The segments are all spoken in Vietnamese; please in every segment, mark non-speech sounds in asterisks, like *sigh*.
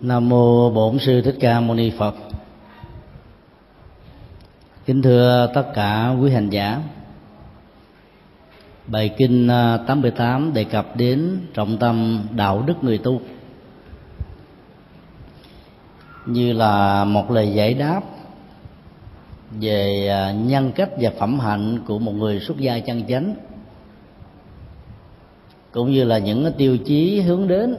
nam mô bổn sư thích ca mâu ni phật. Kính thưa tất cả quý hành giả, bài kinh à, 88 đề cập đến trọng tâm đạo đức người tu. Như là một lời giải đáp về à, nhân cách và phẩm hạnh của một người xuất gia chân chánh, cũng như là những tiêu chí hướng đến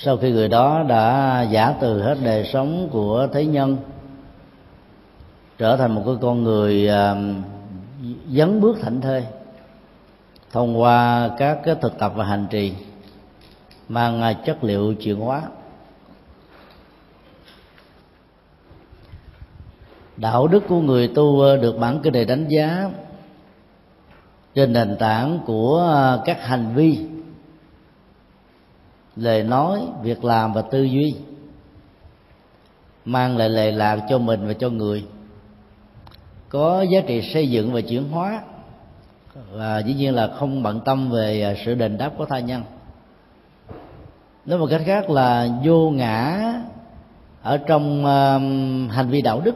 sau khi người đó đã giả từ hết đời sống của thế nhân, trở thành một cái con người à, dấn bước thảnh thơi, thông qua các cái thực tập và hành trì, mang à, chất liệu chuyển hóa. Đạo đức của người tu được bản kinh này đánh giá trên nền tảng của à, các hành vi lời nói việc làm và tư duy. Mang lại lệ lạc cho mình và cho người. Có giá trị xây dựng và chuyển hóa. Và dĩ nhiên là không bận tâm về à, sự đền đáp của tha nhân. Nói một cách khác là vô ngã ở trong uh, hành vi đạo đức.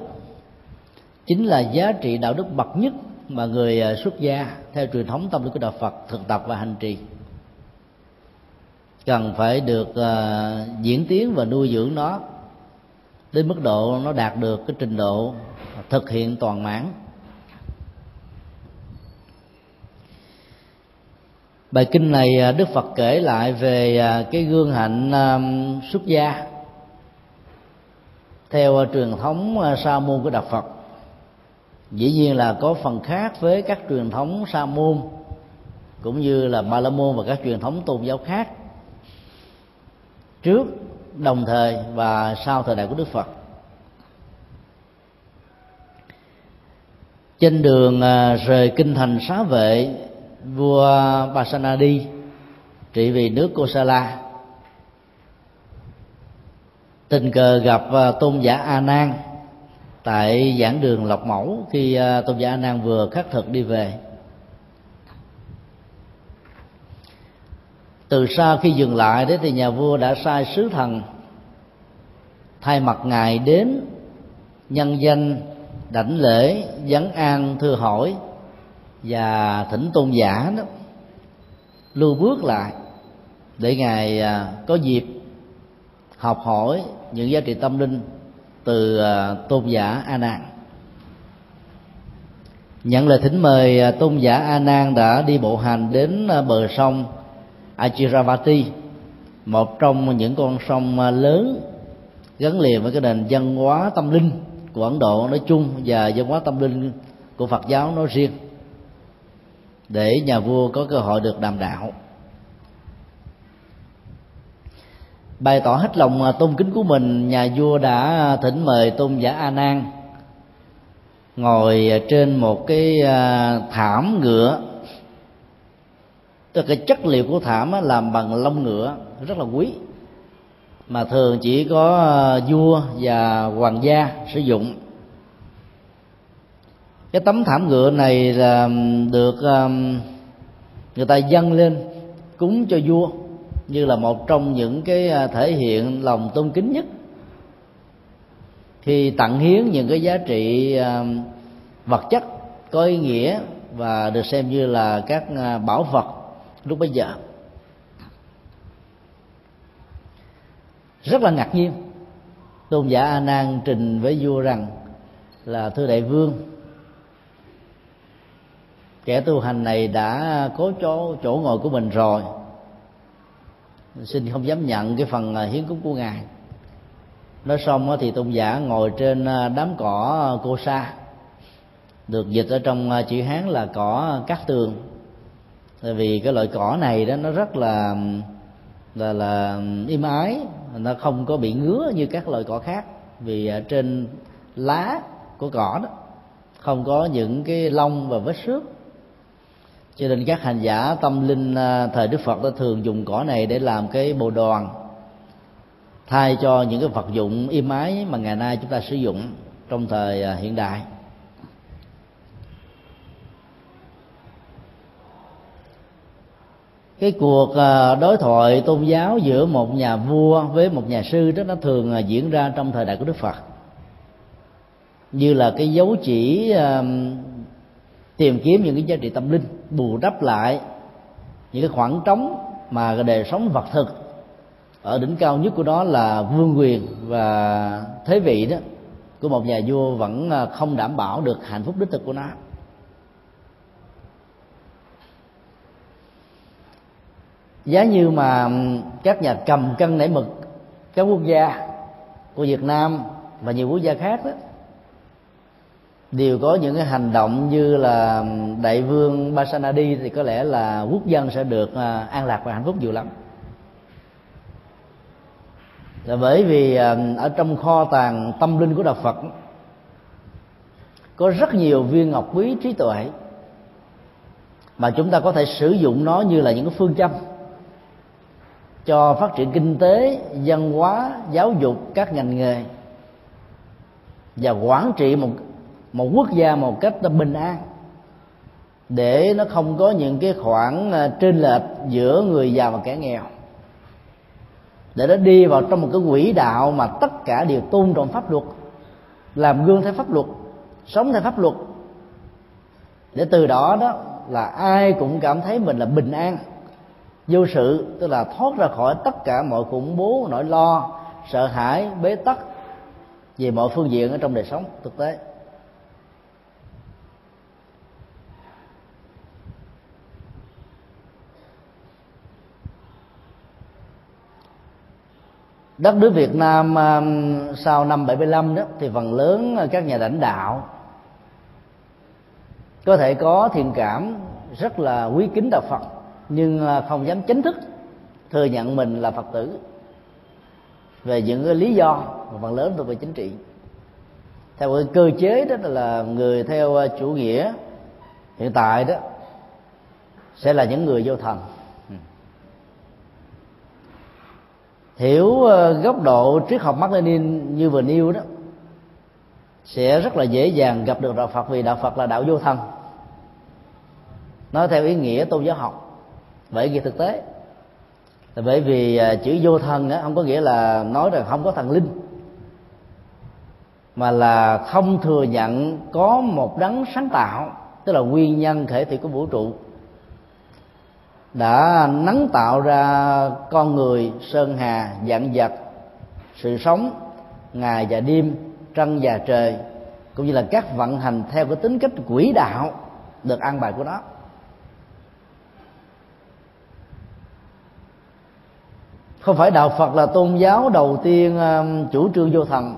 Chính là giá trị đạo đức bậc nhất mà người à, xuất gia theo truyền thống tâm linh của đạo Phật thực tập và hành trì cần phải được uh, diễn tiến và nuôi dưỡng nó đến mức độ nó đạt được cái trình độ thực hiện toàn mãn bài kinh này à, đức phật kể lại về à, cái gương hạnh xuất gia theo truyền thống sa môn của đạo phật. Dĩ nhiên là có phần khác với các truyền thống sa môn cũng như là ba la môn và các truyền thống tôn giáo khác trước, đồng thời và sau thời đại của đức phật. Trên đường à, rời kinh thành xá vệ, vua Basanadi trị vì nước Kosala tình cờ gặp à, tôn giả A Nan tại giảng đường Lộc Mẫu khi à, tôn giả A Nan vừa khắc thực đi về. Từ sau khi dừng lại đấy thì nhà vua đã sai sứ thần. Thay mặt ngài đến, nhân danh đảnh lễ vấn an thưa hỏi và thỉnh tôn giả đó, lưu bước lại để ngài à, có dịp học hỏi những giá trị tâm linh từ à, tôn giả a nan. Nhận lời thỉnh mời à, tôn giả a nan đã đi bộ hành đến bờ sông Achiravati một trong những con sông lớn gắn liền với cái nền văn hóa tâm linh của Ấn Độ nói chung và văn hóa tâm linh của Phật giáo nói riêng. Để nhà vua có cơ hội được đàm đạo. Bày tỏ hết lòng tôn kính của mình, nhà vua đã thỉnh mời tôn giả a nan ngồi trên một cái à, thảm ngựa tức cái chất liệu của thảm làm bằng lông ngựa, rất là quý. Mà thường chỉ có ờ, vua và hoàng gia sử dụng. Cái tấm thảm ngựa này là được người ta dâng lên cúng cho vua, như là một trong những cái ờ, thể hiện lòng tôn kính nhất. Khi tặng hiến những cái giá trị vật chất, có ý nghĩa và được xem như là các ờ, bảo vật lúc bấy giờ. Rất là ngạc nhiên. Tôn giả a nan trình với vua rằng là thưa đại vương, kẻ tu hành này đã có chỗ chỗ ngồi của mình rồi. Xin không dám nhận cái phần à, hiến cúng của ngài. Nói xong thì tôn giả ngồi trên à, đám cỏ cô sa, được dịch ở trong à, chữ hán là cỏ cát tường tại vì cái loại cỏ này đó, nó rất là là là im ái, nó không có bị ngứa như các loại cỏ khác. Vì trên lá của cỏ đó, không có những cái lông và vết xước. Cho nên các hành giả tâm linh à, thời đức phật đã thường dùng cỏ này để làm cái bồ đoàn, thay cho những cái vật dụng im ái mà ngày nay chúng ta sử dụng trong thời à, hiện đại. Cái cuộc ờ, đối thoại tôn giáo giữa một nhà vua với một nhà sư đó, nó thường ờ, diễn ra trong thời đại của đức phật. Như là cái dấu chỉ tìm kiếm những cái giá trị tâm linh, bù đắp lại những cái khoảng trống mà đời sống vật thực ở đỉnh cao nhất của đó là vương quyền và thế vị đó của một nhà vua vẫn ờ, không đảm bảo được hạnh phúc đích thực của nó. Giá như mà các nhà cầm cân nảy mực, các quốc gia của Việt Nam và nhiều quốc gia khác đó, đều có những cái hành động như là đại vương Basanadi thì có lẽ là quốc dân sẽ được à, an lạc và hạnh phúc nhiều lắm. Là bởi vì à, ở trong kho tàng tâm linh của đạo Phật, có rất nhiều viên ngọc quý trí tuệ mà chúng ta có thể sử dụng nó như là những cái phương châm cho phát triển kinh tế, văn hóa, giáo dục các ngành nghề và quản trị một một quốc gia một cách bình an. Để nó không có những cái khoảng à, trên lệch giữa người giàu và kẻ nghèo. Để nó đi vào trong một cái quỹ đạo mà tất cả đều tôn trọng pháp luật, làm gương theo pháp luật, sống theo pháp luật. Để từ đó đó là ai cũng cảm thấy mình là bình an vô sự, tức là thoát ra khỏi tất cả mọi khủng bố, nỗi lo, sợ hãi, bế tắc về mọi phương diện ở trong đời sống thực tế. Đất nước Việt Nam um, sau năm 75 đó, thì phần lớn các nhà lãnh đạo có thể có thiện cảm rất là quý kính đạo Phật nhưng à, không dám chính thức thừa nhận mình là Phật tử về những cái lý do mà phần lớn thuộc về chính trị. Theo cái cơ chế đó là người theo à, chủ nghĩa hiện tại đó sẽ là những người vô thần. Ừ. Hiểu à, góc độ triết học Mác Lênin như vừa nêu đó, sẽ rất là dễ dàng gặp được đạo Phật vì đạo Phật là đạo vô thần. Nói theo ý nghĩa tôn giáo học bởi vì thực tế là bởi vì à, chữ vô thần á, không có nghĩa là nói rằng không có thần linh, mà là không thừa nhận có một đấng sáng tạo, tức là nguyên nhân thể thủy của vũ trụ, đã nắng tạo ra con người, sơn hà, dạng vật, sự sống, ngày và đêm, trăng và trời, cũng như là các vận hành theo cái tính cách quỹ đạo được an bài của nó. Không phải đạo phật là tôn giáo đầu tiên ờ, chủ trương vô thần.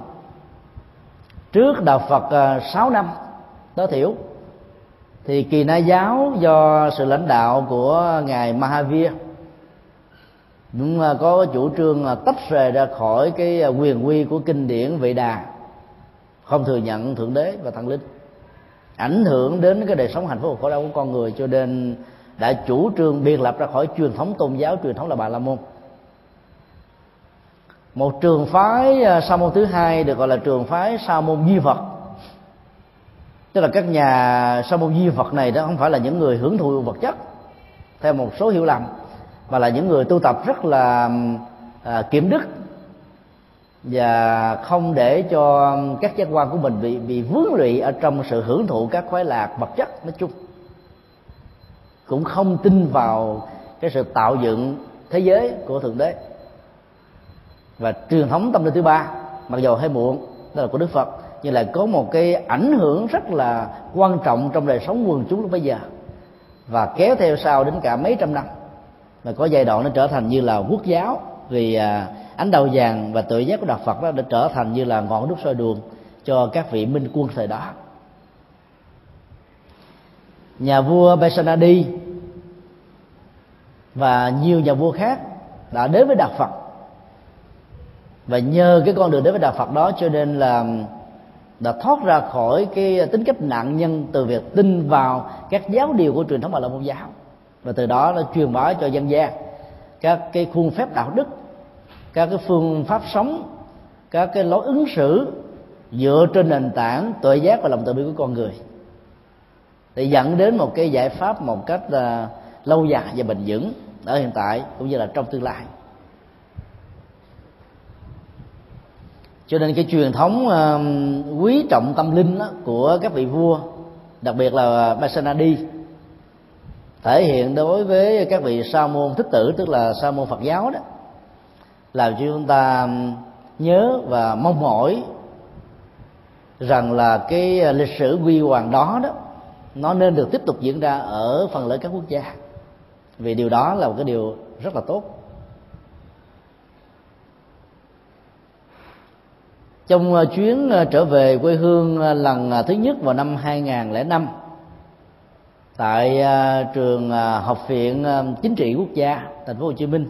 Trước đạo phật ờ, 6 năm tối thiểu thì kỳ na giáo do sự lãnh đạo của ngài Mahavir. Cũng có chủ trương là tách rời ra khỏi cái quyền quy của kinh điển vị đà. Không thừa nhận thượng đế và thần linh. Ảnh hưởng đến cái đời sống hạnh phúc và khổ đau của con người cho nên đã chủ trương biệt lập ra khỏi truyền thống tôn giáo, truyền thống là bà la môn một trường phái à, sa môn thứ hai được gọi là trường phái sa môn di phật tức là các nhà sa môn di phật này đó không phải là những người hưởng thụ vật chất theo một số hiểu lầm mà là những người tu tập rất là à, kiểm đức và không để cho các giác quan của mình bị bị vướng lụy ở trong sự hưởng thụ các khoái lạc vật chất nói chung. Cũng không tin vào cái sự tạo dựng thế giới của thượng đế và truyền thống tâm linh thứ ba, mặc dù hơi muộn, đó là của đức phật như là có một cái ảnh hưởng rất là quan trọng trong đời sống quần chúng lúc bây giờ. Và kéo theo sau đến cả mấy trăm năm, và có giai đoạn nó trở thành như là quốc giáo, vì à, ánh đầu vàng và tự giác của đạo Phật đó đã trở thành như là ngọn đuốc soi đường cho các vị minh quân thời đó. Nhà vua Besanadi và nhiều nhà vua khác đã đến với đạo Phật và nhờ cái con đường đến với đạo Phật đó cho nên là đã thoát ra khỏi cái tính cách nạn nhân từ việc tin vào các giáo điều của truyền thống bà la môn giáo. Và từ đó nó truyền bá cho dân gian các cái khuôn phép đạo đức, các cái phương pháp sống, các cái lối ứng xử dựa trên nền tảng tuệ giác và lòng từ bi của con người để dẫn đến một cái giải pháp một cách là lâu dài và bền vững ở hiện tại cũng như là trong tương lai. Cho nên cái truyền thống uh, quý trọng tâm linh đó, của các vị vua đặc biệt là Basanadi thể hiện đối với các vị sa môn thích tử tức là sa môn Phật giáo đó làm cho chúng ta nhớ và mong mỏi rằng là cái lịch sử quy hoàng đó đó nó nên được tiếp tục diễn ra ở phần lớn các quốc gia. Vì điều đó là một cái điều rất là tốt. Trong ờ, chuyến ờ, trở về quê hương ờ, lần thứ nhất vào năm 2005 tại trường học viện chính trị quốc gia thành phố Hồ Chí Minh,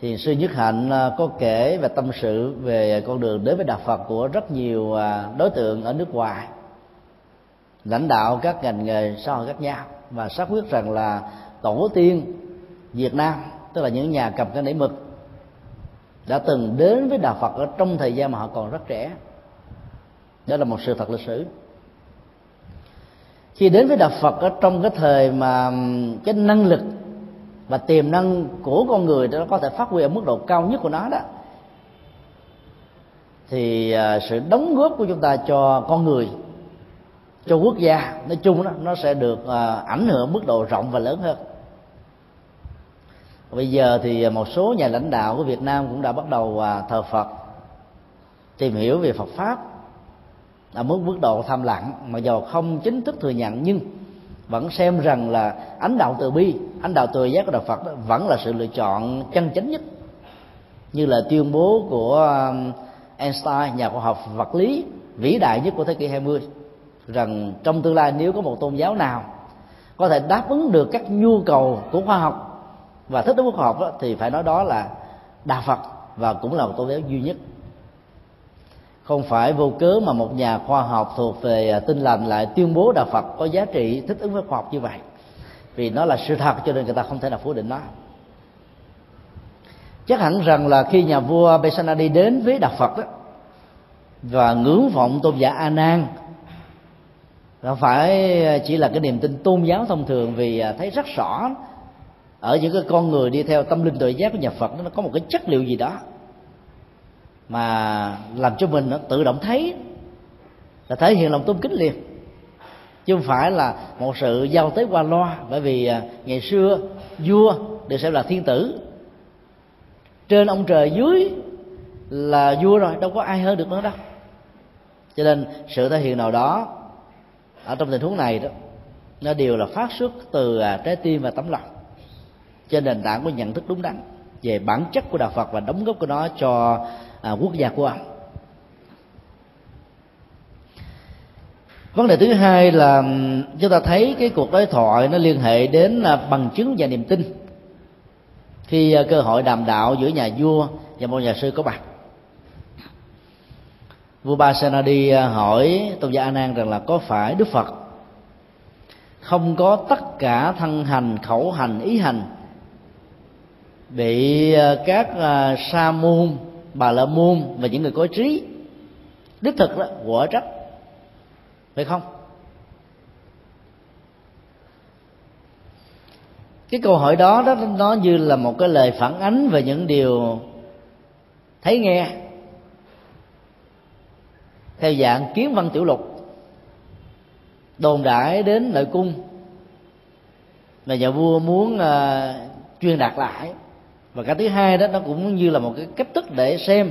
thì sư Nhất Hạnh có kể và tâm sự về con đường đến với đạo Phật của rất nhiều đối tượng ở nước ngoài, lãnh đạo các ngành nghề xã hội khác nhau và xác quyết rằng là tổ tiên Việt Nam, tức là những nhà cầm cái nảy mực đã từng đến với đạo Phật ở trong thời gian mà họ còn rất trẻ. Đó là một sự thật lịch sử. Khi đến với đạo Phật ở trong cái thời mà cái năng lực và tiềm năng của con người đó có thể phát huy ở mức độ cao nhất của nó đó, thì à, sự đóng góp của chúng ta cho con người, cho quốc gia nói chung đó, nó sẽ được à, ảnh hưởng mức độ rộng và lớn hơn bây giờ thì một số nhà lãnh đạo của Việt Nam cũng đã bắt đầu à, thờ Phật, tìm hiểu về Phật pháp. Ở mức mức độ tham lặng mà dù không chính thức thừa nhận, nhưng vẫn xem rằng là ánh đạo từ bi, ánh đạo từ giác của đạo Phật đó vẫn là sự lựa chọn chân chánh nhất. Như là tuyên bố của um, Einstein, nhà khoa học vật lý vĩ đại nhất của thế kỷ 20 rằng trong tương lai nếu có một tôn giáo nào có thể đáp ứng được các nhu cầu của khoa học và thích ứng khoa học đó, thì phải nói đó là đạo phật và cũng là một tôn giáo duy nhất. Không phải vô cớ mà một nhà khoa học thuộc về à, tinh lành lại tuyên bố đạo phật có giá trị thích ứng với khoa học như vậy. Vì nó là sự thật cho nên người ta không thể nào phủ định nó. Chắc hẳn rằng là khi nhà vua Besanadi đến với đạo Phật đó và ngưỡng vọng tôn giả A Nan không phải à, chỉ là cái niềm tin tôn giáo thông thường vì à, thấy rất rõ ở những cái con người đi theo tâm linh tự giác của nhà Phật, nó có một cái chất liệu gì đó mà làm cho mình nó tự động thấy, là thể hiện lòng tôn kính liền. Chứ không phải là một sự giao tế qua loa, bởi vì à, ngày xưa vua được xem là thiên tử. Trên ông trời dưới là vua rồi, đâu có ai hơn được nữa đâu. Cho nên sự thể hiện nào đó ở trong tình huống này đó, nó đều là phát xuất từ à, trái tim và tấm lòng trên nền tảng của nhận thức đúng đắn về bản chất của đạo Phật và đóng góp của nó cho à, quốc gia của ông. Vấn đề thứ hai là chúng ta thấy cái cuộc đối thoại nó liên hệ đến à, bằng chứng và niềm tin. Khi à, cơ hội đàm đạo giữa nhà vua và một nhà sư có mặt. Vua ba Senadi à, hỏi tôn giả Anan rằng là có phải đức phật không có tất cả thân hành khẩu hành ý hành bị ờ, các ờ, sa môn bà la môn và những người có trí đích thực đó quả trách phải không? Cái câu hỏi đó đó nó như là một cái lời phản ánh về những điều thấy nghe. Theo dạng kiến văn tiểu lục đồn đại đến nội cung mà nhà vua muốn uh, truyền đạt lại và cái thứ hai đó, nó cũng như là một cái cách thức để xem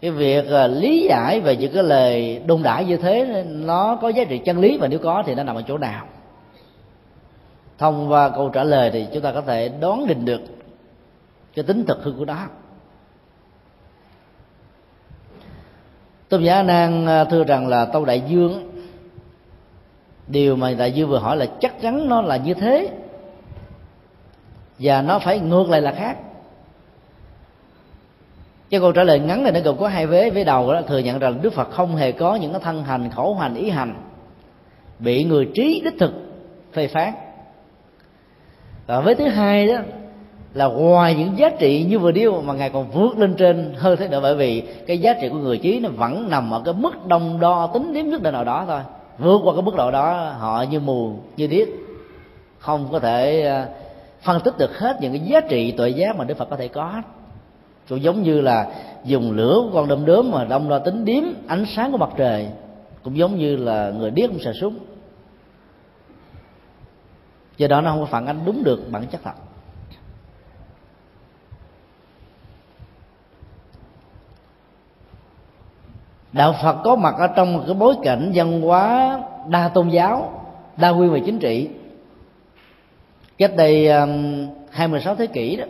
cái việc à, lý giải về những cái lời đồn đại như thế, nó có giá trị chân lý và nếu có thì nó nằm ở chỗ nào. Thông qua câu trả lời thì chúng ta có thể đoán định được cái tính thực hư của đó tôn giả nan à, thưa rằng là tâu đại dương, điều mà đại dương vừa hỏi là chắc chắn nó là như thế và nó phải ngược lại là khác. Chứ câu trả lời ngắn này nó gồm có hai vế. Vế đầu đó, thừa nhận rằng đức phật không hề có những cái thân hành, khẩu hành, ý hành bị người trí đích thực phê phán. Và với thứ hai đó là ngoài những giá trị như vừa điêu mà ngài còn vượt lên trên hơn thế nữa bởi vì cái giá trị của người trí nó vẫn nằm ở cái mức đồng đo tính điểm nhất định nào đó thôi. Vượt qua cái mức độ đó, họ như mù, như điếc, không có thể à, phân tích được hết những cái giá trị tội giác mà đức phật có thể có. Cũng giống như là dùng lửa của con đom đóm mà đông lo tính điếm ánh sáng của mặt trời, cũng giống như là người điếc cũng sẽ súng. Do đó nó không có phản ánh đúng được bản chất thật. Đạo phật có mặt ở trong một cái bối cảnh văn hóa đa tôn giáo, đa quy về chính trị cách đây um, 26 thế kỷ đó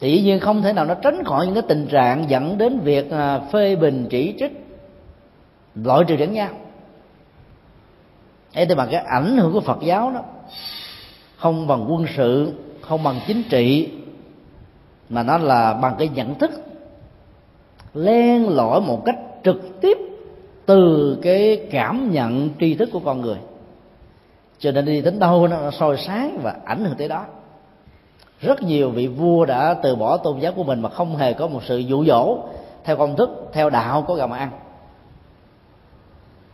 thì dĩ nhiên không thể nào nó tránh khỏi những cái tình trạng dẫn đến việc à, phê bình chỉ trích loại trừ lẫn nhau. Ấy thì bằng cái ảnh hưởng của phật giáo đó không bằng quân sự không bằng chính trị mà nó là bằng cái nhận thức len lỏi một cách trực tiếp từ cái cảm nhận tri thức của con người cho nên đi đến đâu nó soi sáng và ảnh hưởng tới đó. Rất nhiều vị vua đã từ bỏ tôn giáo của mình mà không hề có một sự dụ dỗ theo công thức, theo đạo có gà mà ăn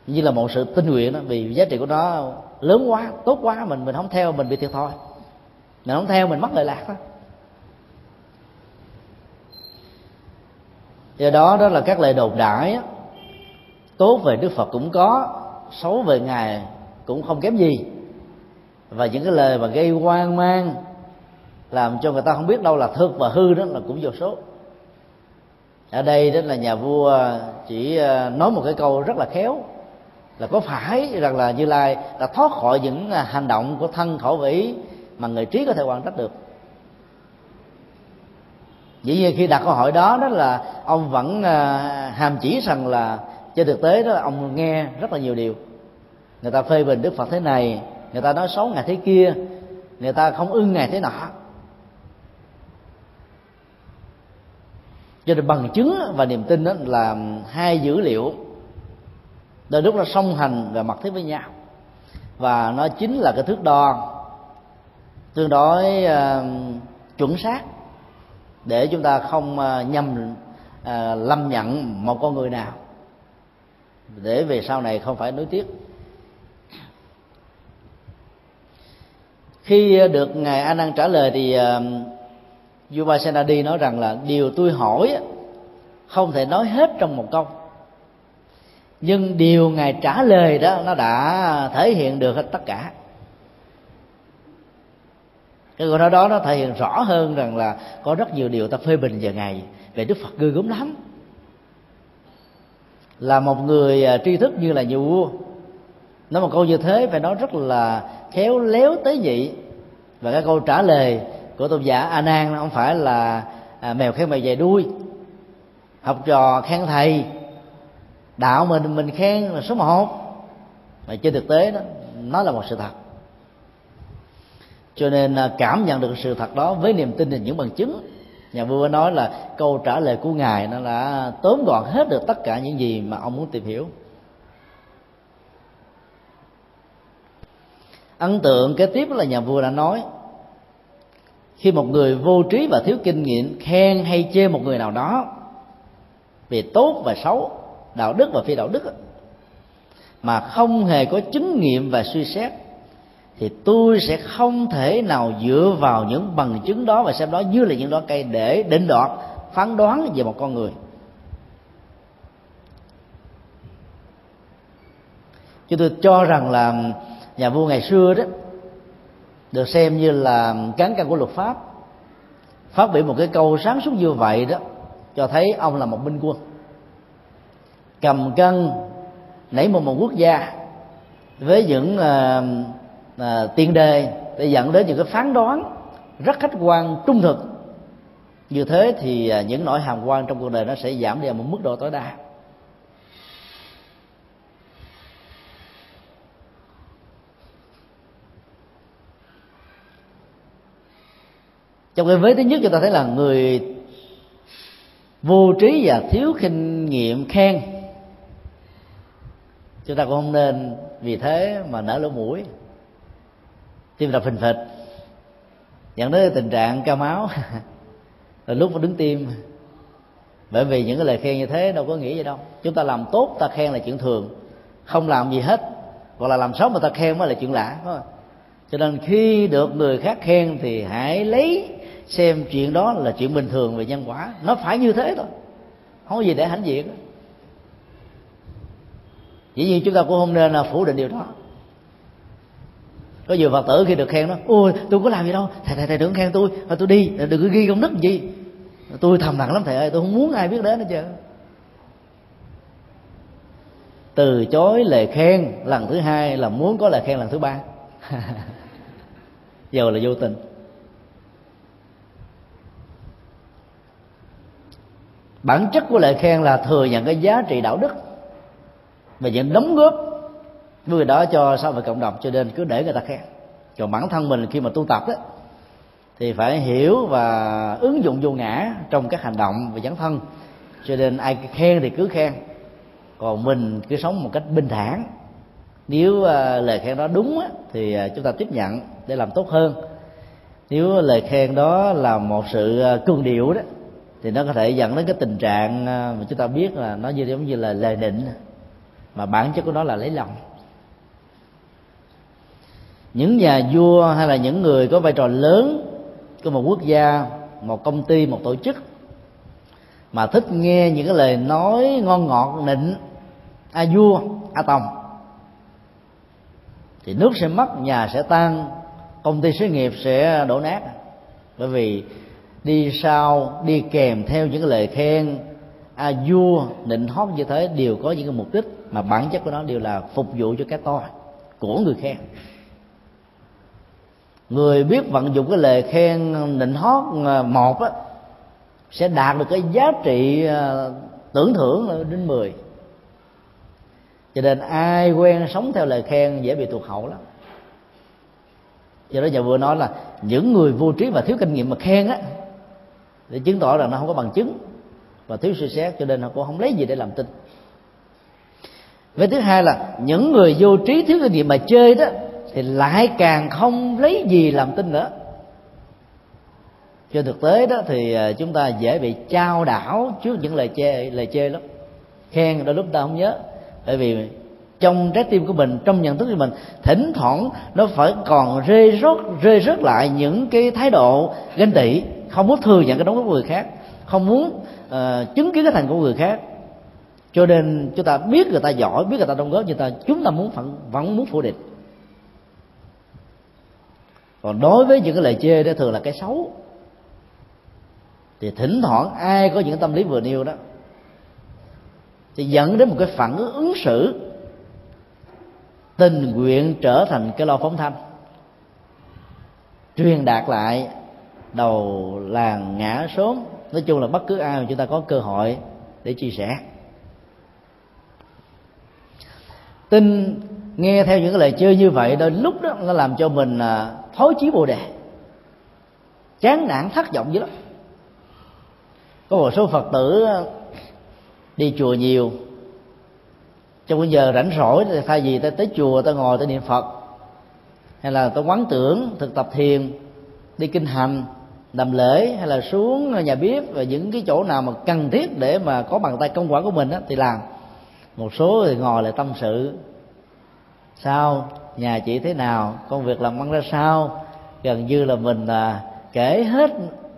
như là một sự tinh nguyện đó, vì giá trị của nó lớn quá, tốt quá, mình mình không theo, mình bị thiệt thòi. Mình không theo, mình mất lợi lạc đó do đó đó là các lời đồn đại tốt về đức phật cũng có, xấu về ngài cũng không kém gì và những cái lời mà gây hoang mang, làm cho người ta không biết đâu là thực và hư đó là cũng vô số. Ở đây đó là nhà vua à, chỉ à, nói một cái câu rất là khéo, là có phải rằng là như lai đã thoát khỏi những à, hành động của thân khẩu ý mà người trí có thể quan trách được? Dĩ nhiên khi đặt câu hỏi đó đó là ông vẫn hàm chỉ rằng là trên thực tế đó, ông nghe rất là nhiều điều. Người ta phê bình đức phật thế này người ta nói xấu ngày thế kia người ta không ưng ngày thế nọ. Cho nên bằng chứng và niềm tin đó là hai dữ liệu đôi lúc nó song hành và mặt thiết với nhau. Và nó chính là cái thước đo tương đối uh, chuẩn xác để chúng ta không uh, nhầm uh, lâm nhận một con người nào. Để về sau này không phải nối tiếc. Khi ờ, được ngài a nan trả lời thì ờ, uh, Yuva Senadi nói rằng là điều tôi hỏi không thể nói hết trong một câu. Nhưng điều ngài trả lời đó nó đã thể hiện được hết tất cả. Cái câu nói đó nó thể hiện rõ hơn rằng là có rất nhiều điều ta phê bình về ngài về đức phật gư gớm lắm. Là một người ờ, tri thức như là nhiều vua nói một câu như thế phải nói rất là khéo léo tế nhị. Và cái câu trả lời của tôn giả a nan không phải là à, mèo khen mèo về đuôi. Học trò khen thầy. Đạo mình mình khen là số một. Mà trên thực tế đó nó là một sự thật. Cho nên à, cảm nhận được sự thật đó với niềm tin và những bằng chứng. Nhà vua nói là câu trả lời của ngài nó đã tóm gọn hết được tất cả những gì mà ông muốn tìm hiểu. Ấn tượng kế tiếp là nhà vua đã nói, khi một người vô trí và thiếu kinh nghiệm khen hay chê một người nào đó về tốt và xấu, đạo đức và phi đạo đức mà không hề có chứng nghiệm và suy xét, thì tôi sẽ không thể nào dựa vào những bằng chứng đó và xem đó như là những đó cây để định đoạt, phán đoán về một con người. Chứ tôi cho rằng là nhà vua ngày xưa đó được xem như là cán cân của luật pháp. Phát biểu một cái câu sáng suốt như vậy đó cho thấy ông là một minh quân. Cầm cân nảy một một quốc gia với những uh, uh, tiền đề để dẫn đến những cái phán đoán rất khách quan trung thực. Như thế thì ờ, những nỗi hàm quan trong cuộc đời nó sẽ giảm đi ở một mức độ tối đa. Trong cái vế thứ nhất, chúng ta thấy là người vô trí và thiếu kinh nghiệm khen. Chúng ta cũng không nên vì thế mà nở lỗ mũi. Tim đập phình phịch. Dẫn đến tình trạng cao máu. *laughs* Là lúc mà đứng tim. Bởi vì những cái lời khen như thế đâu có nghĩa gì đâu. Chúng ta làm tốt, ta khen là chuyện thường. Không làm gì hết. Hoặc là làm xấu mà ta khen mới là chuyện lạ, phải không? cho nên khi được người khác khen thì hãy lấy xem chuyện đó là chuyện bình thường về nhân quả. Nó phải như thế thôi. Không có gì để hãnh diện. Dĩ nhiên chúng ta cũng không nên là phủ định điều đó. Có nhiều phật tử khi được khen đó, ôi, tôi có làm gì đâu. Thầy thầy thầy đừng khen tôi. Mà tôi đi. À, đừng có ghi công đức gì. À, tôi thầm lặng lắm, thầy ơi, tôi không muốn ai biết đến hết trơn. Từ chối lời khen lần thứ hai là muốn có lời khen lần thứ ba. *laughs* Giờ là vô tình. Bản chất của lời khen là thừa nhận cái giá trị đạo đức và những đóng góp người đó cho xã hội cộng đồng cho nên cứ để người ta khen. Còn bản thân mình khi mà tu tập đó thì phải hiểu và ứng dụng vô ngã trong các hành động và dấn thân. Cho nên ai khen thì cứ khen. Còn mình cứ sống một cách bình thản. Nếu uh, lời khen đó đúng á, thì uh, chúng ta tiếp nhận để làm tốt hơn. Nếu lời khen đó là một sự à, uh, cương điệu đó thì nó có thể dẫn đến cái tình trạng à, mà chúng ta biết là nó như giống như là lời định. Mà bản chất của nó là lấy lòng. Những nhà vua hay là những người có vai trò lớn của một quốc gia, một công ty, một tổ chức mà thích nghe những cái lời nói ngon ngọt, nịnh, a vua, a tòng, thì nước sẽ mất, nhà sẽ tan, công ty xí nghiệp sẽ đổ nát. Bởi vì đi sau, đi kèm theo những cái lời khen. A vua định hót như thế, đều có những cái mục đích mà bản chất của nó đều là phục vụ cho cái tôi của người khen. Người biết vận dụng cái lời khen um, định hót uh, một á, sẽ đạt được cái giá trị uh, tưởng thưởng đến mười. Cho nên ai quen sống theo lời khen dễ bị tụt hậu lắm. Do đó nhà vừa nói là những người vô trí và thiếu kinh nghiệm mà khen á để chứng tỏ rằng nó không có bằng chứng. Và thiếu suy xét cho nên họ cũng không lấy gì để làm tin. Với thứ hai là, những người vô trí, thiếu kinh nghiệm mà chơi đó, thì lại càng không lấy gì làm tin nữa. Trên thực tế đó thì à, chúng ta dễ bị trao đảo trước những lời chê lời chê lắm. Khen đôi lúc ta không nhớ. Bởi vì trong trái tim của mình, trong nhận thức của mình, thỉnh thoảng nó phải còn rơi rớt rơi rớt lại những cái thái độ ganh tị không muốn thừa nhận cái đóng góp của người khác. Không muốn uh, chứng kiến cái thành của người khác. Cho nên chúng ta biết người ta giỏi biết người ta đóng góp nhưng ta chúng ta muốn phận, vẫn muốn phủ định. Còn đối với những cái lời chê đó thường là cái xấu. Thì thỉnh thoảng ai có những tâm lý vừa nêu đó thì dẫn đến một cái phản ứng ứng xử tình nguyện trở thành cái lo phóng thanh truyền đạt lại đầu làng ngã sớm. Nói chung là bất cứ ai mà chúng ta có cơ hội để chia sẻ. Tin nghe theo những cái lời chơi như vậy, đôi lúc đó nó làm cho mình à, thối chí bồ đề. Chán nản, thất vọng dữ lắm. Có một số phật tử à, đi chùa nhiều. Trong cái giờ rảnh rỗi, thì thay vì ta tới chùa ta ngồi ta niệm phật, hay là ta quán tưởng, thực tập thiền, đi kinh hành làm lễ hay là xuống nhà bếp và những cái chỗ nào mà cần thiết để mà có bàn tay công quả của mình á, thì làm. Một số thì ngồi lại tâm sự. Sao? Nhà chị thế nào? Công việc làm ăn ra sao? Gần như là mình là kể hết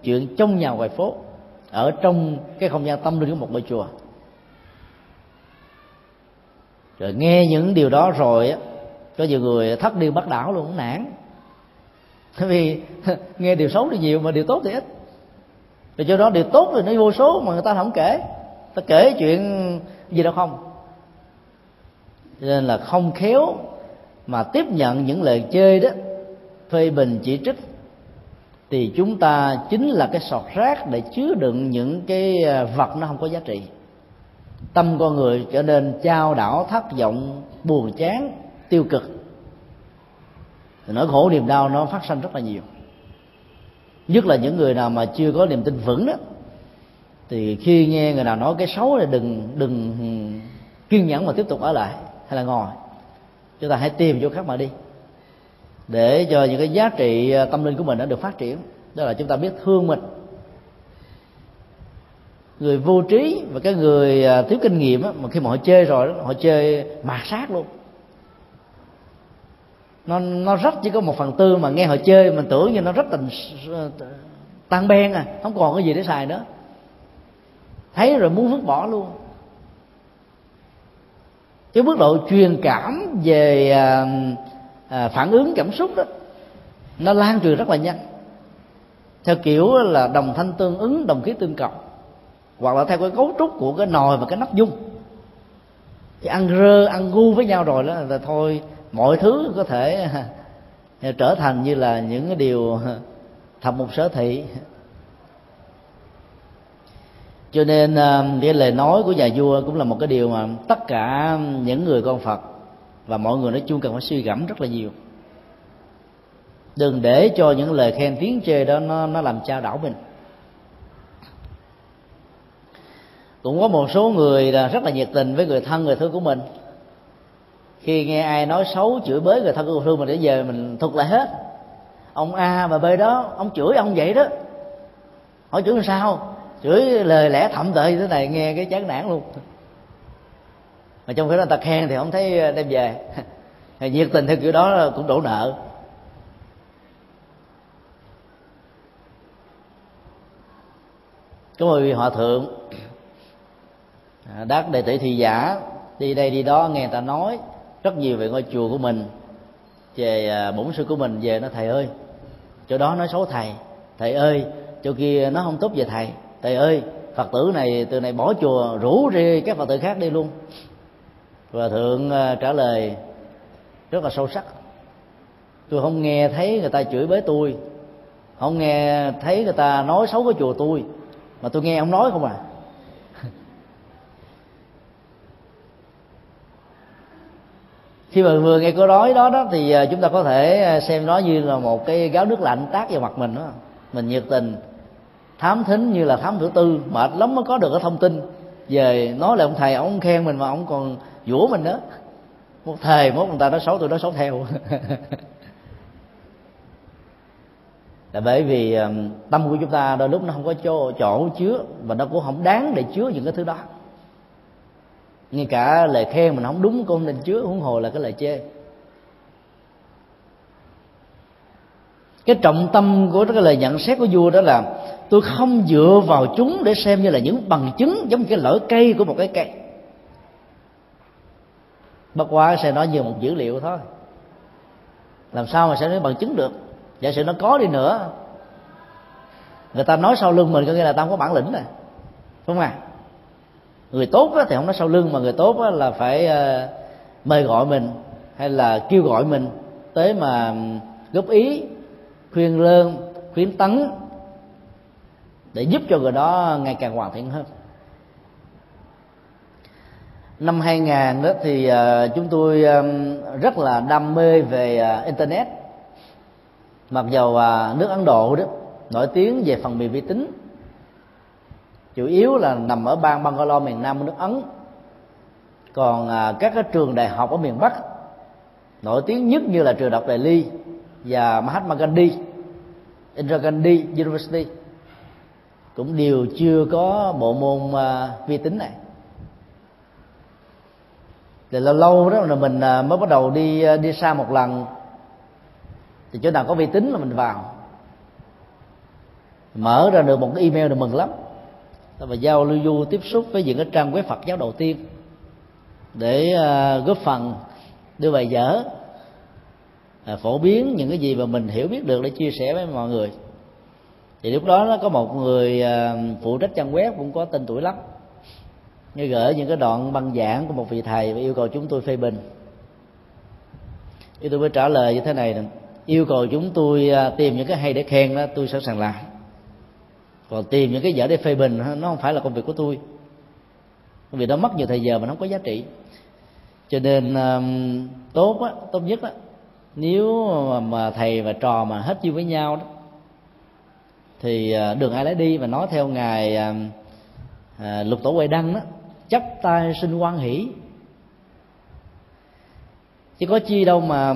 chuyện trong nhà ngoài phố ở trong cái không gian tâm linh của một ngôi chùa. Rồi nghe những điều đó rồi á có nhiều người thất điên bắt đảo luôn nản bởi *laughs* vì *laughs* nghe điều xấu thì nhiều, mà điều tốt thì ít. Và cho đó điều tốt thì nó vô số mà người ta không kể. Ta kể chuyện gì đâu không. Cho nên là không khéo mà tiếp nhận những lời chơi đó, phê bình chỉ trích, thì chúng ta chính là cái sọt rác để chứa đựng những cái à, vật nó không có giá trị. Tâm con người trở nên trao đảo, thất vọng, buồn chán, tiêu cực nỗi khổ niềm đau nó phát sinh rất là nhiều. Nhất là những người nào mà chưa có niềm tin vững đó thì khi nghe người nào nói cái xấu thì đừng đừng ừ, kiên nhẫn mà tiếp tục ở lại hay là ngồi. Chúng ta hãy tìm chỗ khác mà đi để cho những cái giá trị ờ, tâm linh của mình nó được phát triển. Đó là chúng ta biết thương mình. Người vô trí và cái người ờ, thiếu kinh nghiệm á, mà khi mà họ chơi rồi đó, họ chơi mạt sát luôn nó nó rất chỉ có một phần tư mà nghe họ chơi mình tưởng như nó rất tình tan ben à không còn cái gì để xài nữa. Thấy rồi muốn vứt bỏ luôn. Cái mức độ truyền cảm về à, à, phản ứng cảm xúc đó nó lan truyền rất là nhanh. Theo kiểu là đồng thanh tương ứng đồng khí tương cộng hoặc là theo cái cấu trúc của cái nồi và cái nắp dung. Thì ăn rơ ăn gu với nhau rồi đó là thôi mọi thứ có thể *laughs* trở thành như là những cái điều *laughs* thập một sở thị. Cho nên à, cái lời nói của nhà vua cũng là một cái điều mà tất cả những người con phật và mọi người nói chung cần phải suy gẫm rất là nhiều. Đừng để cho những lời khen tiếng chê đó nó nó làm trao đảo mình. Cũng có một số người là rất là nhiệt tình với người thân, người thương của mình khi nghe ai nói xấu chửi bới người thân yêu thương mình để về, mình thuật lại hết. Ông a và b đó, ông chửi ông vậy đó. Hỏi chửi làm sao? Chửi lời lẽ thậm tệ như thế này, nghe cái chán nản luôn. Mà trong khi đó người ta khen thì không thấy đem về. *laughs* Nhiệt tình theo kiểu đó cũng đổ nợ. Có một vị hòa thượng à, đắc đệ tử thị giả, đi đây đi đó nghe người ta nói rất nhiều về ngôi chùa của mình, về à, bổn sư của mình về nó thầy ơi, chỗ đó nói xấu thầy thầy ơi, chỗ kia nó không tốt về thầy thầy ơi, phật tử này, từ này bỏ chùa, rủ rê các phật tử khác đi luôn. Và thượng à, trả lời rất là sâu sắc, tôi không nghe thấy người ta chửi bới tôi, không nghe thấy người ta nói xấu cái chùa tôi, mà tôi nghe ông nói không à. Khi mà vừa nghe câu nói đó đó thì à, chúng ta có thể à, xem nó như là một cái gáo nước lạnh tác vào mặt mình đó. Mình nhiệt tình thám thính như là thám tử tư mệt lắm mới có được cái thông tin về nói là ông thầy ông khen mình mà ông còn dũa mình đó, một thầy mốt người ta nói xấu tôi nói xấu theo. *laughs* Là bởi vì à, tâm của chúng ta đôi lúc nó không có chỗ, chỗ chứa và nó cũng không đáng để chứa những cái thứ đó ngay cả lời khen mình không đúng cũng nên chứa huống hồ là cái lời chê. Cái trọng tâm của cái lời nhận xét của vua đó là, tôi không dựa vào chúng để xem như là những bằng chứng, giống như cái lõi cây của một cái cây. Bất quá sẽ nói như một dữ liệu thôi. Làm sao mà sẽ nói bằng chứng được? Giả sử nó có đi nữa. Người ta nói sau lưng mình có nghĩa là ta không có bản lĩnh này. Đúng không à người tốt thì không nói sau lưng, mà người tốt là phải ờ, mời gọi mình, hay là kêu gọi mình tới mà góp ý, khuyên lơn, khuyến tấn để giúp cho người đó ngày càng hoàn thiện hơn. Năm 2000 đó thì ờ, chúng tôi rất là đam mê về ờ, internet. Mặc dầu nước Ấn Độ đó, nổi tiếng về phần mềm vi tính chủ yếu là nằm ở bang Bangalore miền Nam nước Ấn. Còn à, các cái trường đại học ở miền Bắc nổi tiếng nhất như là trường đại học Delhi và Mahatma Gandhi Indira Gandhi University cũng đều chưa có bộ môn à, vi tính này. Thì lâu lâu đó là mình à, mới bắt đầu đi à, đi xa một lần. Thì chỗ nào có vi tính là mình vào. Mở ra được một cái email là mừng lắm và giao lưu du tiếp xúc với những cái trang web Phật giáo đầu tiên để à, góp phần đưa bài dở à, phổ biến những cái gì mà mình hiểu biết được để chia sẻ với mọi người. Thì lúc đó nó có một người à, phụ trách trang web cũng có tên tuổi lắm. Như gửi những cái đoạn băng giảng của một vị thầy và yêu cầu chúng tôi phê bình. Thì tôi mới trả lời như thế này yêu cầu chúng tôi tìm những cái hay để khen đó, tôi sẵn sàng làm còn tìm những cái dở để phê bình nó không phải là công việc của tôi. Vì nó mất nhiều thời giờ mà nó không có giá trị. Cho nên um, tốt á tốt nhất á nếu mà, thầy và trò mà hết duyên với nhau đó thì ờ, đường ai lấy đi và nói theo ngài à, lục tổ quay đăng đó chấp tay sinh quan hỷ. Chứ có chi đâu mà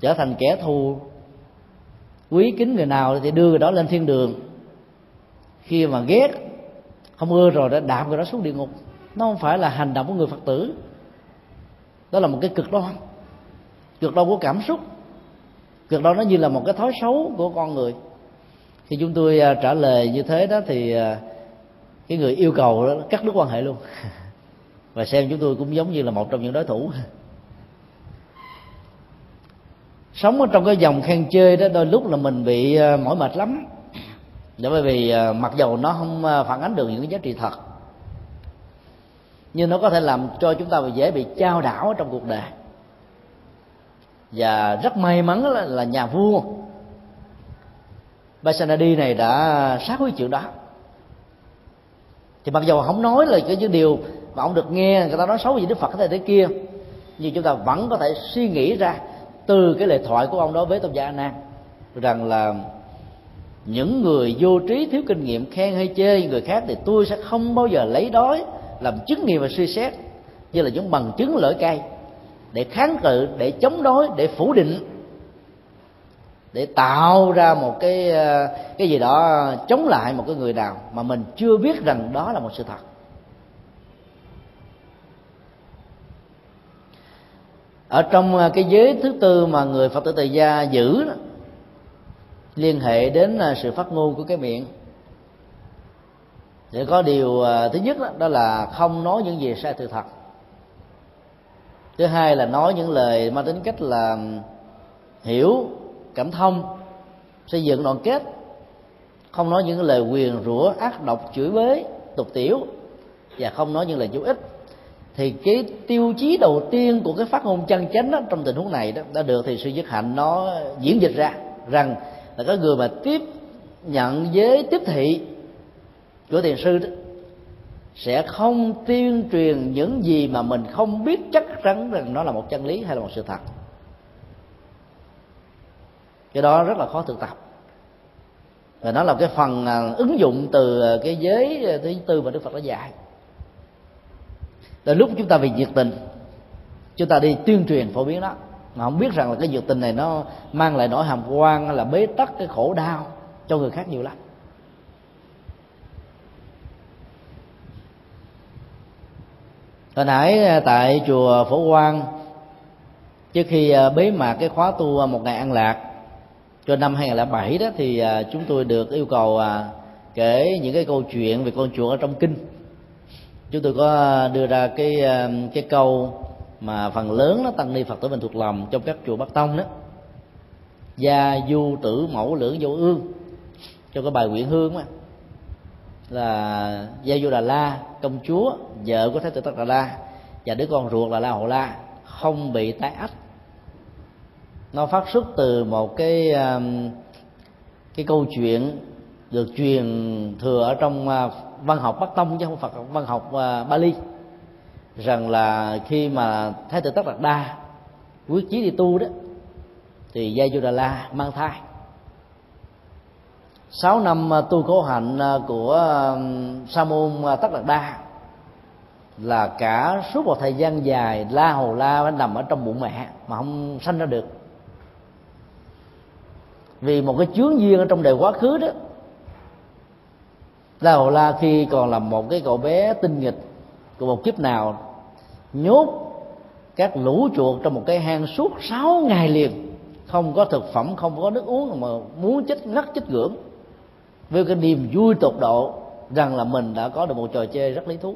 trở thành kẻ thù quý kính người nào thì đưa người đó lên thiên đường khi mà ghét, không ưa rồi đã đạp người đó xuống địa ngục. Nó không phải là hành động của người phật tử. Đó là một cái cực đoan. Cực đoan của cảm xúc. Cực đoan nó như là một cái thói xấu của con người. Khi chúng tôi à, trả lời như thế đó thì à, cái người yêu cầu đó cắt đứt quan hệ luôn. *laughs* Và xem chúng tôi cũng giống như là một trong những đối thủ. *laughs* Sống ở trong cái dòng khen chơi đó đôi lúc là mình bị à, mỏi mệt lắm để bởi vì ờ, mặc dầu nó không ờ, phản ánh được những cái giá trị thật nhưng nó có thể làm cho chúng ta dễ bị trao đảo trong cuộc đời. Và rất may mắn là, là nhà vua Basanadi này đã sát với chuyện đó. Thì mặc dù không nói là cái những điều mà ông được nghe người ta nói xấu gì đức phật thế thế kia nhưng chúng ta vẫn có thể suy nghĩ ra từ cái lời thoại của ông đó với tôn giả An nan rằng là những người vô trí thiếu kinh nghiệm khen hay chê người khác thì tôi sẽ không bao giờ lấy đói làm chứng nghiệm và suy xét. Như là những bằng chứng lỗi cay để kháng cự để chống đối để phủ định để tạo ra một cái ờ, cái gì đó chống lại một cái người nào mà mình chưa biết rằng đó là một sự thật. Ở trong ờ, cái giới thứ tư mà người phật tử tại gia giữ đó, liên hệ đến à, sự phát ngôn của cái miệng. Để có điều à, thứ nhất đó, đó là không nói những gì sai sự thật. Thứ hai là nói những lời mang tính cách là hiểu cảm thông xây dựng đoàn kết. Không nói những lời quyền rủa ác độc chửi bới tục tiểu và không nói những lời vô ích. Thì cái tiêu chí đầu tiên của cái phát ngôn chân chánh đó, trong tình huống này đó đã được thì sư dứt hạnh nó diễn dịch ra rằng là cái người mà tiếp nhận giới tiếp thị của thiền sư đó, sẽ không tuyên truyền những gì mà mình không biết chắc chắn rằng nó là một chân lý hay là một sự thật. Cái đó rất là khó thực tập. Và nó là cái phần à, ứng dụng từ à, cái giới à, thứ tư mà đức phật đã dạy. Là lúc chúng ta vì nhiệt tình, chúng ta đi tuyên truyền phổ biến đó mà không biết rằng là cái nhiệt tình này nó mang lại nỗi hàm quan là bế tắc cái khổ đau cho người khác nhiều lắm. Hồi nãy à, tại chùa phổ quang, trước khi à, bế mạc cái khóa tu à, một ngày an lạc, cho năm 2007 đó, thì chúng tôi được yêu cầu kể những cái câu chuyện về con chuột ở trong kinh. Chúng tôi có đưa ra cái cái câu mà phần lớn nó tăng ni phật tử mình thuộc lòng trong các chùa bắc tông đó. Gia du tử mẫu lưỡng vô ương. Cho cái bài quyển hương mà là gia du đà la, công chúa, vợ của thái tử tất đà la và đứa con ruột là la hộ la không bị tái ách nó phát xuất từ một cái um, cái câu chuyện được truyền thừa ở trong uh, văn học bắc tông chứ không phải văn học uh, bali rằng là khi mà thái tử tất đạt đa quyết chí đi tu đó, thì gia du đà la mang thai. Sáu năm à, tu khổ hạnh à, của à, sa môn tất đạt đa là cả suốt một thời gian dài la hồ la phải nằm ở trong bụng mẹ mà không sanh ra được. Vì một cái chướng duyên ở trong đời quá khứ đó, La Hồ La khi còn là một cái cậu bé tinh nghịch của một kiếp nào nhốt các lũ chuột trong một cái hang suốt sáu ngày liền. Không có thực phẩm, không có nước uống mà muốn chết ngất chết gưỡng với cái niềm vui tột độ rằng là mình đã có được một trò chơi rất lý thú.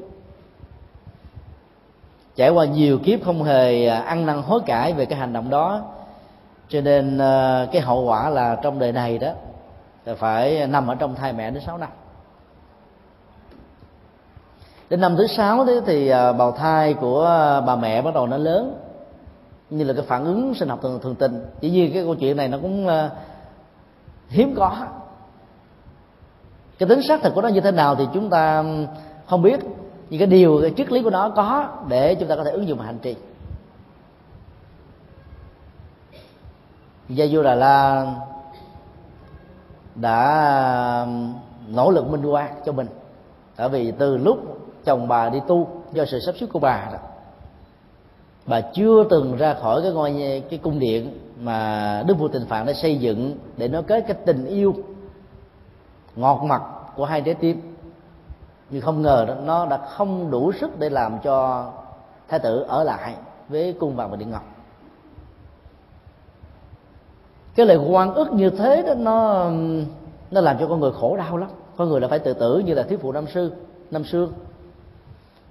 Trải qua nhiều kiếp không hề à, ăn năn hối cải về cái hành động đó, cho nên à, cái hậu quả là trong đời này đó, là phải nằm ở trong thai mẹ đến 6 năm đến năm thứ sáu đấy thì à, bào thai của à, bà mẹ bắt đầu nó lớn. Như là cái phản ứng sinh học thường, thường tình. Chỉ nhiên cái câu chuyện này nó cũng à, hiếm có. Cái tính xác thực của nó như thế nào thì chúng ta không biết. Nhưng cái điều cái triết lý của nó có để chúng ta có thể ứng dụng hành trì. Gia du đà la đã nỗ lực minh oan cho mình. Tại vì từ lúc chồng bà đi tu do sự sắp xếp của bà đó. Bà chưa từng ra khỏi cái ngôi cái cung điện mà đức vua tình phạn đã xây dựng để nói kết cái tình yêu ngọt mặt của hai trái tim. Nhưng không ngờ đó, nó đã không đủ sức để làm cho thái tử ở lại với cung vàng và điện ngọc. Cái lời quan ức như thế đó nó nó làm cho con người khổ đau lắm. Con người là phải tự tử như là thiếu phụ năm sư năm xưa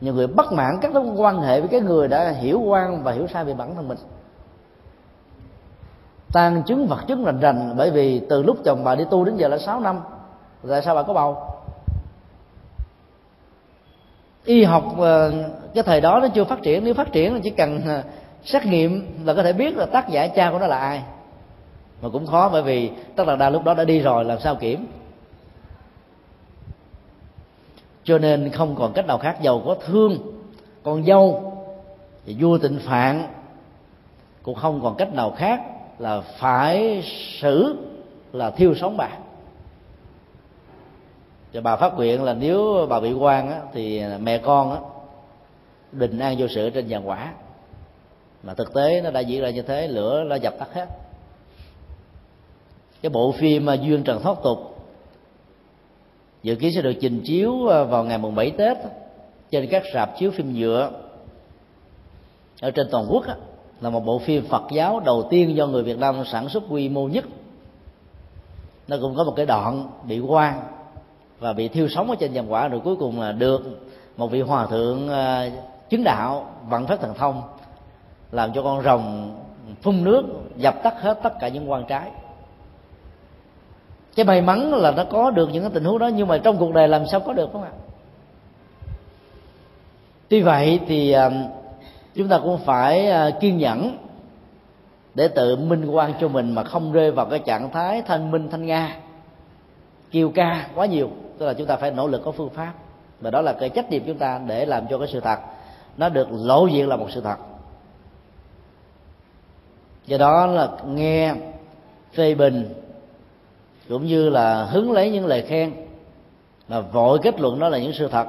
nhiều người bất mãn các mối quan hệ với cái người đã hiểu quan và hiểu sai về bản thân mình. Tan chứng vật chứng rành rành, bởi vì từ lúc chồng bà đi tu đến giờ là 6 năm tại sao bà có bầu? Y học ờ, cái thời đó nó chưa phát triển, nếu phát triển thì chỉ cần ờ, xét nghiệm là có thể biết là tác giả cha của nó là ai. Mà cũng khó, bởi vì tất là đa lúc đó đã đi rồi, làm sao kiểm? Cho nên không còn cách nào khác. Giàu có thương con dâu thì vua tịnh phạn. Cũng không còn cách nào khác là phải xử là thiêu sống bà. Và bà phát nguyện là nếu bà bị quan á, thì mẹ con á, bình an vô sự trên giàn quả. Mà thực tế nó đã diễn ra như thế lửa đã dập tắt hết. Cái bộ phim mà duyên trần thoát tục dự kiến sẽ được trình chiếu ờ, vào ngày mùng 7 Tết trên các rạp chiếu phim nhựa. Ở trên toàn quốc là một bộ phim Phật giáo đầu tiên do người Việt Nam sản xuất quy mô nhất. Nó cũng có một cái đoạn bị quan và bị thiêu sống ở trên dòng quả, rồi cuối cùng là được một vị hòa thượng ờ, chứng đạo vận pháp thần thông, làm cho con rồng phun nước, dập tắt hết tất cả những quan trái cái may mắn là nó có được những cái tình huống đó, nhưng mà trong cuộc đời làm sao có được không ạ? Tuy vậy thì à, chúng ta cũng phải à, kiên nhẫn để tự minh quan cho mình mà không rơi vào cái trạng thái thanh minh thanh nga, kiêu ca quá nhiều. Tức là chúng ta phải nỗ lực có phương pháp. Và đó là cái trách nhiệm chúng ta để làm cho cái sự thật nó được lộ diện là một sự thật. Do đó là nghe phê bình cũng như là hứng lấy những lời khen và vội kết luận đó là những sự thật.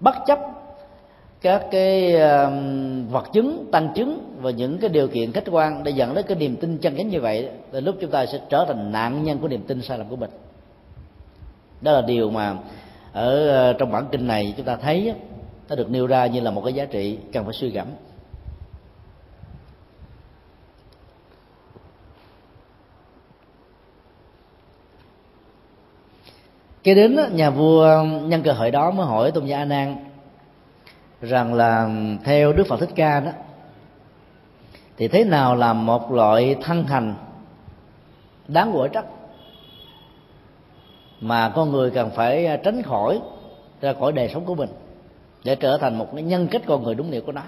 Bất chấp các cái vật chứng, tăng chứng và những cái điều kiện khách quan để dẫn đến cái niềm tin chân chính như vậy, thì lúc chúng ta sẽ trở thành nạn nhân của niềm tin sai lầm của mình. Đó là điều mà ở ờ, trong bản kinh này chúng ta thấy nó được nêu ra như là một cái giá trị cần phải suy gẫm. Kế đến nhà vua nhân cơ hội đó mới hỏi tôn giả a nan rằng là, theo đức phật thích ca đó, thì thế nào là một loại thân hành đáng quở trách mà con người cần phải à, tránh khỏi, ra khỏi đời sống của mình để trở thành một cái nhân cách con người đúng nghĩa của nó?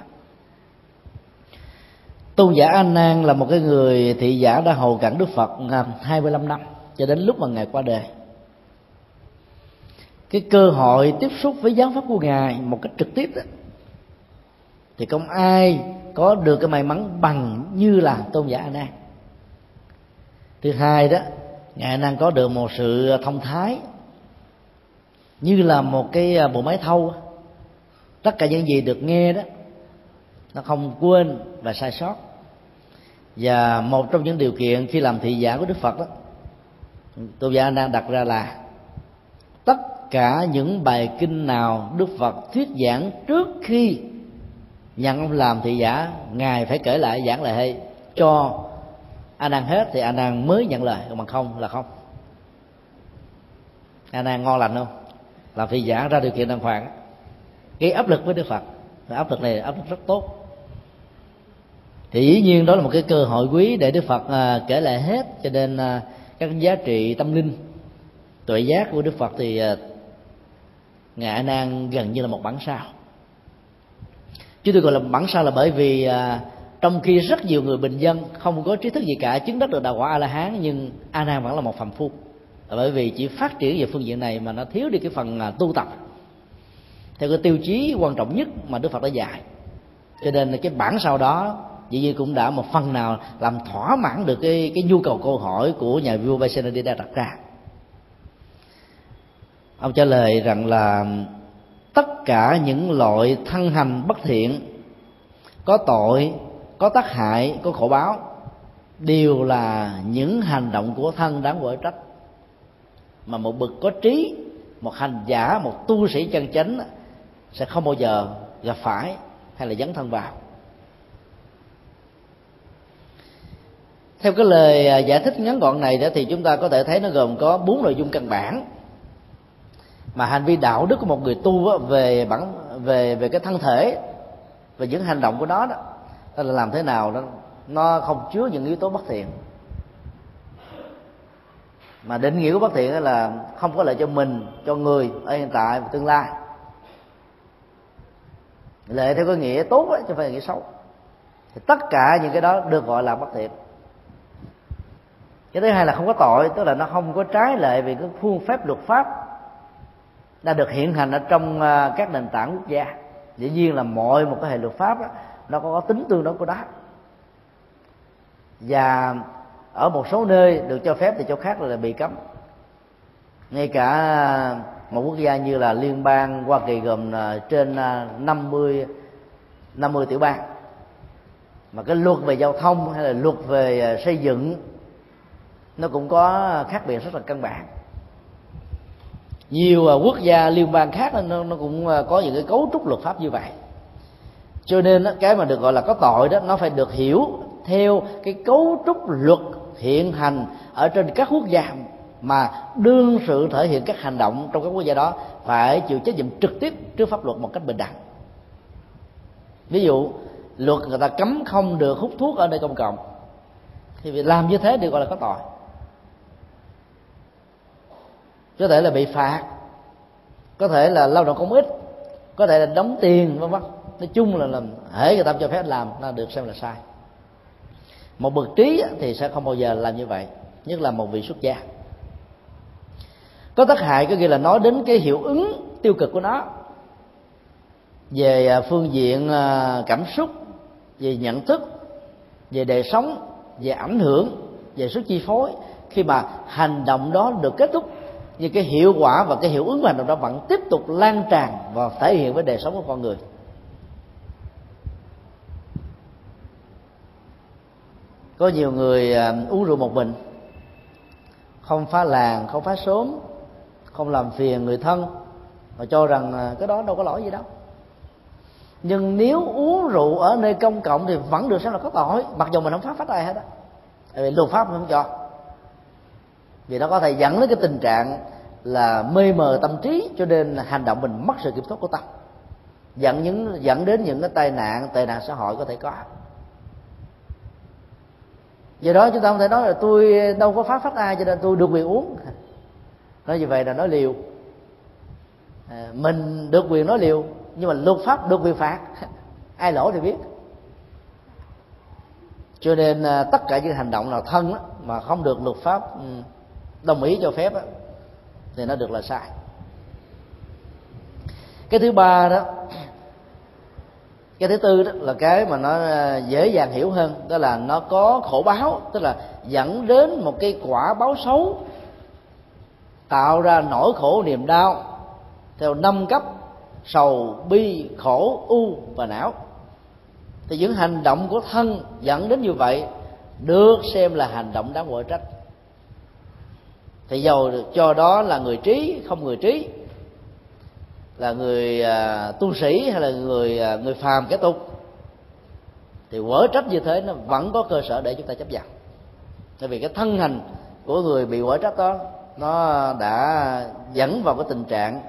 Tôn giả a nan là một cái người thị giả đã hầu cận đức phật à, 25 năm cho đến lúc mà ngài qua đời cái cơ hội tiếp xúc với giáo pháp của ngài một cách trực tiếp đó, thì không ai có được cái may mắn bằng như là tôn giả a nan thứ hai đó, ngài a nan có được một sự thông thái, như là một cái à, bộ máy thâu. Tất cả những gì được nghe đó, nó không quên và sai sót. Và một trong những điều kiện khi làm thị giả của đức phật đó, tôn giả a nan đặt ra là cả những bài kinh nào đức phật thuyết giảng trước khi nhận ông làm thị giả ngài phải kể lại giảng lại hay. Cho a nan hết thì a nan mới nhận lời còn bằng không là không. A nan ngon lành không? Làm thị giả ra điều kiện đàng hoàng. Gây áp lực với đức phật. Và áp lực này áp lực rất tốt. Thì dĩ nhiên đó là một cái cơ hội quý để đức phật à, kể lại hết. Cho nên à, các giá trị tâm linh tuệ giác của đức phật thì à, Ngã nan gần như là một bản sao. Chứ tôi gọi là bản sao là bởi vì à, trong khi rất nhiều người bình dân không có trí thức gì cả chứng đắc được đạo quả a la hán nhưng a nan vẫn là một phàm phu. Bởi vì chỉ phát triển về phương diện này mà nó thiếu đi cái phần à, tu tập. Theo cái tiêu chí quan trọng nhất mà đức phật đã dạy. Cho nên là cái bản sao đó dĩ nhiên cũng đã một phần nào làm thỏa mãn được cái cái nhu cầu câu hỏi của nhà vua Vaishnavida đặt ra ông trả lời rằng là tất cả những loại thân hành bất thiện, có tội, có tác hại, có khổ báo, đều là những hành động của thân đáng quở trách. Mà một bậc có trí, một hành giả, một tu sĩ chân chánh sẽ không bao giờ gặp phải hay là dấn thân vào. Theo cái lời à, giải thích ngắn gọn này đó thì chúng ta có thể thấy nó gồm có bốn nội dung căn bản mà hành vi đạo đức của một người tu về bản về về cái thân thể về những hành động của nó đó đó là làm thế nào đó nó không chứa những yếu tố bất thiện. Mà định nghĩa của bất thiện là không có lợi cho mình cho người ở hiện tại và tương lai. Lệ theo cái nghĩa tốt ấy, chứ không phải là nghĩa xấu. Thì tất cả những cái đó được gọi là bất thiện. Cái thứ hai là không có tội tức là nó không có trái lệ về cái phương pháp luật pháp đã được hiện hành ở trong à, các nền tảng quốc gia. Dĩ nhiên là mọi một cái hệ luật pháp đó, nó có tính tương đối của đó và ở một số nơi được cho phép thì chỗ khác là bị cấm. Ngay cả một quốc gia như là liên bang Hoa Kỳ gồm à, trên à, 50 50 tiểu bang. Mà cái luật về giao thông hay là luật về xây dựng nó cũng có khác biệt rất là căn bản nhiều à, quốc gia liên bang khác nó, nó cũng à, có những cái cấu trúc luật pháp như vậy. Cho nên cái mà được gọi là có tội đó nó phải được hiểu theo cái cấu trúc luật hiện hành ở trên các quốc gia mà đương sự thể hiện các hành động trong các quốc gia đó phải chịu trách nhiệm trực tiếp trước pháp luật một cách bình đẳng. Ví dụ luật người ta cấm không được hút thuốc ở nơi công cộng. Thì việc làm như thế được gọi là có tội có thể là bị phạt. Có thể là lao động công ích có thể là đóng tiền, vân vân. Nói chung là làm hễ người ta cho phép làm là được xem là sai. Một bậc trí thì sẽ không bao giờ làm như vậy, nhất là một vị xuất gia. Có tác hại có nghĩa là nói đến cái hiệu ứng tiêu cực của nó. Về à, phương diện à, cảm xúc, về nhận thức, về đời sống, về ảnh hưởng, về sức chi phối. Khi mà hành động đó được kết thúc nhưng cái hiệu quả và cái hiệu ứng hành động đó vẫn tiếp tục lan tràn và thể hiện với đời sống của con người. Có nhiều người à, uống rượu một mình. Không phá làng, không phá sớm không làm phiền người thân và cho rằng à, cái đó đâu có lỗi gì đâu. Nhưng nếu uống rượu ở nơi công cộng thì vẫn được xem là có tội, mặc dù mình không phá phách ai hết á. Tại vì luật pháp không cho vì nó có thể dẫn đến cái tình trạng là mê mờ tâm trí cho nên hành động mình mất sự kiểm soát của tâm. Dẫn những dẫn đến những cái tai nạn tệ nạn xã hội có thể có. Do đó chúng ta không thể nói là tôi đâu có phá phách ai cho nên tôi được quyền uống. *laughs* Nói như vậy là nói liều. À, mình được quyền nói liều nhưng mà luật pháp được quyền phạt. *laughs* Ai lỗi thì biết. Cho nên à, tất cả những hành động nào thân đó, mà không được luật pháp ừ, đồng ý cho phép đó, thì nó được là sai. Cái thứ ba đó cái thứ tư đó là cái mà nó à, dễ dàng hiểu hơn đó là nó có khổ báo tức là dẫn đến một cái quả báo xấu tạo ra nỗi khổ niềm đau theo năm cấp sầu bi khổ u và não. Thì những hành động của thân dẫn đến như vậy được xem là hành động đáng quở trách thì dầu cho đó là người trí không người trí. Là người à, tu sĩ hay là người à, người phàm cái tục thì quở trách như thế nó vẫn có cơ sở để chúng ta chấp nhận. Tại vì cái thân hành của người bị quở trách đó nó đã dẫn vào cái tình trạng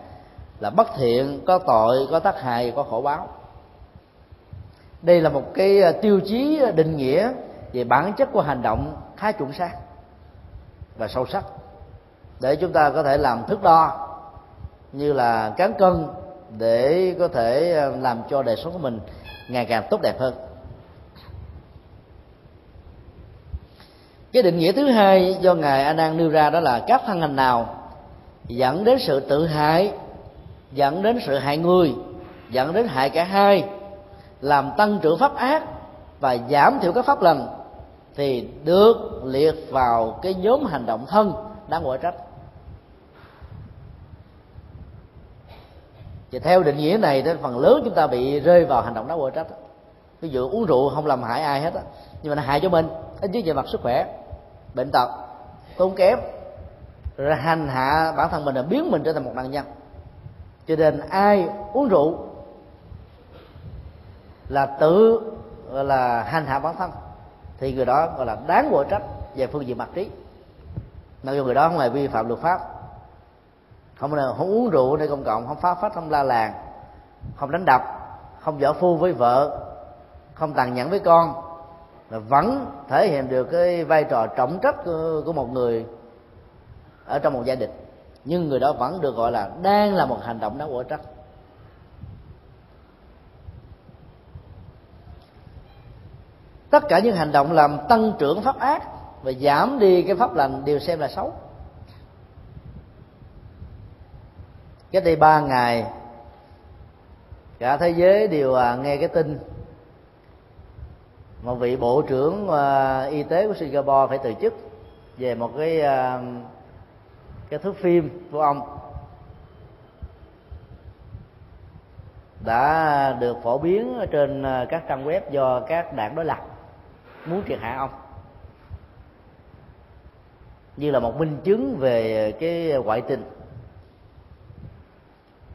là bất thiện có tội có tác hại có khổ báo. Đây là một cái à, tiêu chí định nghĩa về bản chất của hành động khá chuẩn xác và sâu sắc để chúng ta có thể làm thước đo như là cán cân để có thể ờ, làm cho đời sống của mình ngày càng tốt đẹp hơn. Cái định nghĩa thứ hai do ngài a nan nêu ra đó là các thân hành nào dẫn đến sự tự hại, dẫn đến sự hại người, dẫn đến hại cả hai, làm tăng trưởng pháp ác và giảm thiểu các pháp lành thì được liệt vào cái nhóm hành động thân đáng quả trách. Và theo định nghĩa này thì phần lớn chúng ta bị rơi vào hành động đó quả trách ví dụ uống rượu không làm hại ai hết á. Nhưng mà nó hại cho mình, ít nhất về mặt sức khỏe, bệnh tật, tốn kém, rồi hành hạ bản thân mình là biến mình trở thành một nạn nhân. Cho nên ai uống rượu là tự là, hành hạ bản thân, thì người đó, gọi là, đáng quở trách về phương diện mặt trí. Mặc dù người đó không hề vi phạm luật pháp không không uống rượu nơi công cộng không phá phách không la làng không đánh đập không võ phu với vợ không tàn nhẫn với con. Là vẫn thể hiện được cái vai trò trọng trách của, của một người ở trong một gia đình. Nhưng người đó vẫn được gọi là đang là một hành động đáng quở trách. Tất cả những hành động làm tăng trưởng pháp ác và giảm đi cái pháp lành đều xem là xấu. Cách đây ba ngày, cả thế giới đều à, nghe cái tin. Một vị bộ trưởng à, y tế của Singapore phải từ chức về một cái à, cái thước phim của ông. Đã được phổ biến trên các trang web do các đảng đối lập muốn triệt hạ ông. Như là một minh chứng về cái ngoại tình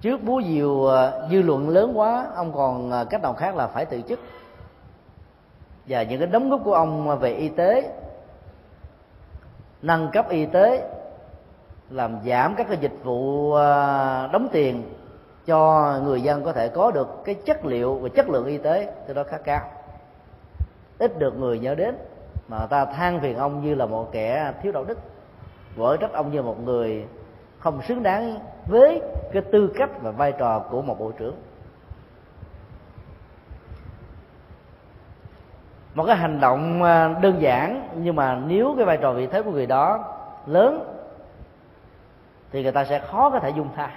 trước búa diều ờ, dư luận lớn quá, ông còn ờ, cách nào khác là phải từ chức. Và những cái đóng góp của ông về y tế, nâng cấp y tế, làm giảm các cái dịch vụ ờ, đóng tiền cho người dân có thể có được cái chất liệu và chất lượng y tế từ đó khá cao. Ít được người nhớ đến, mà ta than phiền ông như là một kẻ thiếu đạo đức. Vỡ trách ông như một người không xứng đáng với cái tư cách và vai trò của một bộ trưởng. Một cái hành động à, đơn giản, nhưng mà nếu cái vai trò vị thế của người đó lớn, thì người ta sẽ khó có thể dung tha.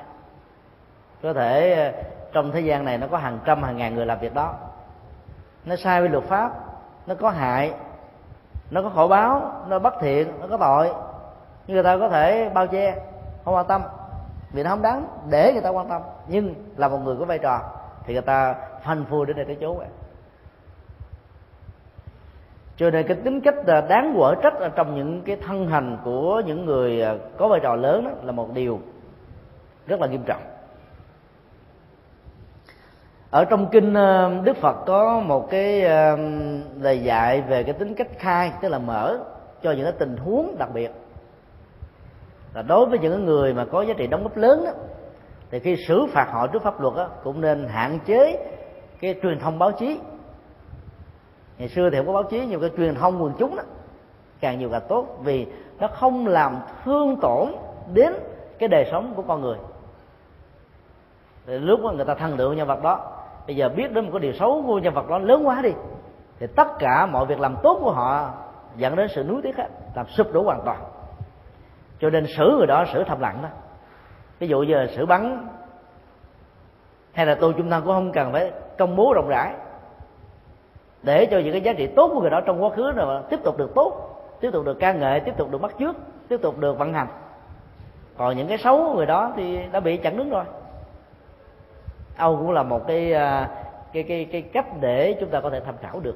Có thể à, trong thế gian này nó có hàng trăm, hàng ngàn người làm việc đó. Nó sai với luật pháp, nó có hại, nó có khổ báo, nó bất thiện, nó có tội. Nhưng người ta có thể bao che không quan tâm. Vì nó không đáng để người ta quan tâm. Nhưng là một người có vai trò thì người ta phanh phui đến đây tới chỗ vậy cho nên cái tính cách à, đáng quở trách ở trong những cái thân hành của những người à, có vai trò lớn đó là một điều rất là nghiêm trọng. Ở trong kinh à, đức phật có một cái lời dạy về cái tính cách khai, tức là mở cho những cái tình huống đặc biệt là đối với những người mà có giá trị đóng góp lớn đó, thì khi xử phạt họ trước pháp luật đó, cũng nên hạn chế cái truyền thông báo chí. Ngày xưa thì không có báo chí nhưng cái truyền thông quần chúng đó càng nhiều càng tốt vì nó không làm thương tổn đến cái đời sống của con người. Thì lúc đó người ta thân lượng nhân vật đó bây giờ biết đến một cái điều xấu của nhân vật đó lớn quá đi thì tất cả mọi việc làm tốt của họ dẫn đến sự nuối tiếc hết làm sụp đổ hoàn toàn cho nên xử người đó xử thầm lặng đó. Ví dụ giờ xử bắn, hay là tôi chúng ta cũng không cần phải công bố rộng rãi, để cho những cái giá trị tốt của người đó trong quá khứ nào tiếp tục được tốt, tiếp tục được ca ngợi, tiếp tục được bắt chước, tiếp tục được vận hành. Còn những cái xấu của người đó thì đã bị chặn đứng rồi. Âu cũng là một cái à, cái cái cái cách để chúng ta có thể tham khảo được.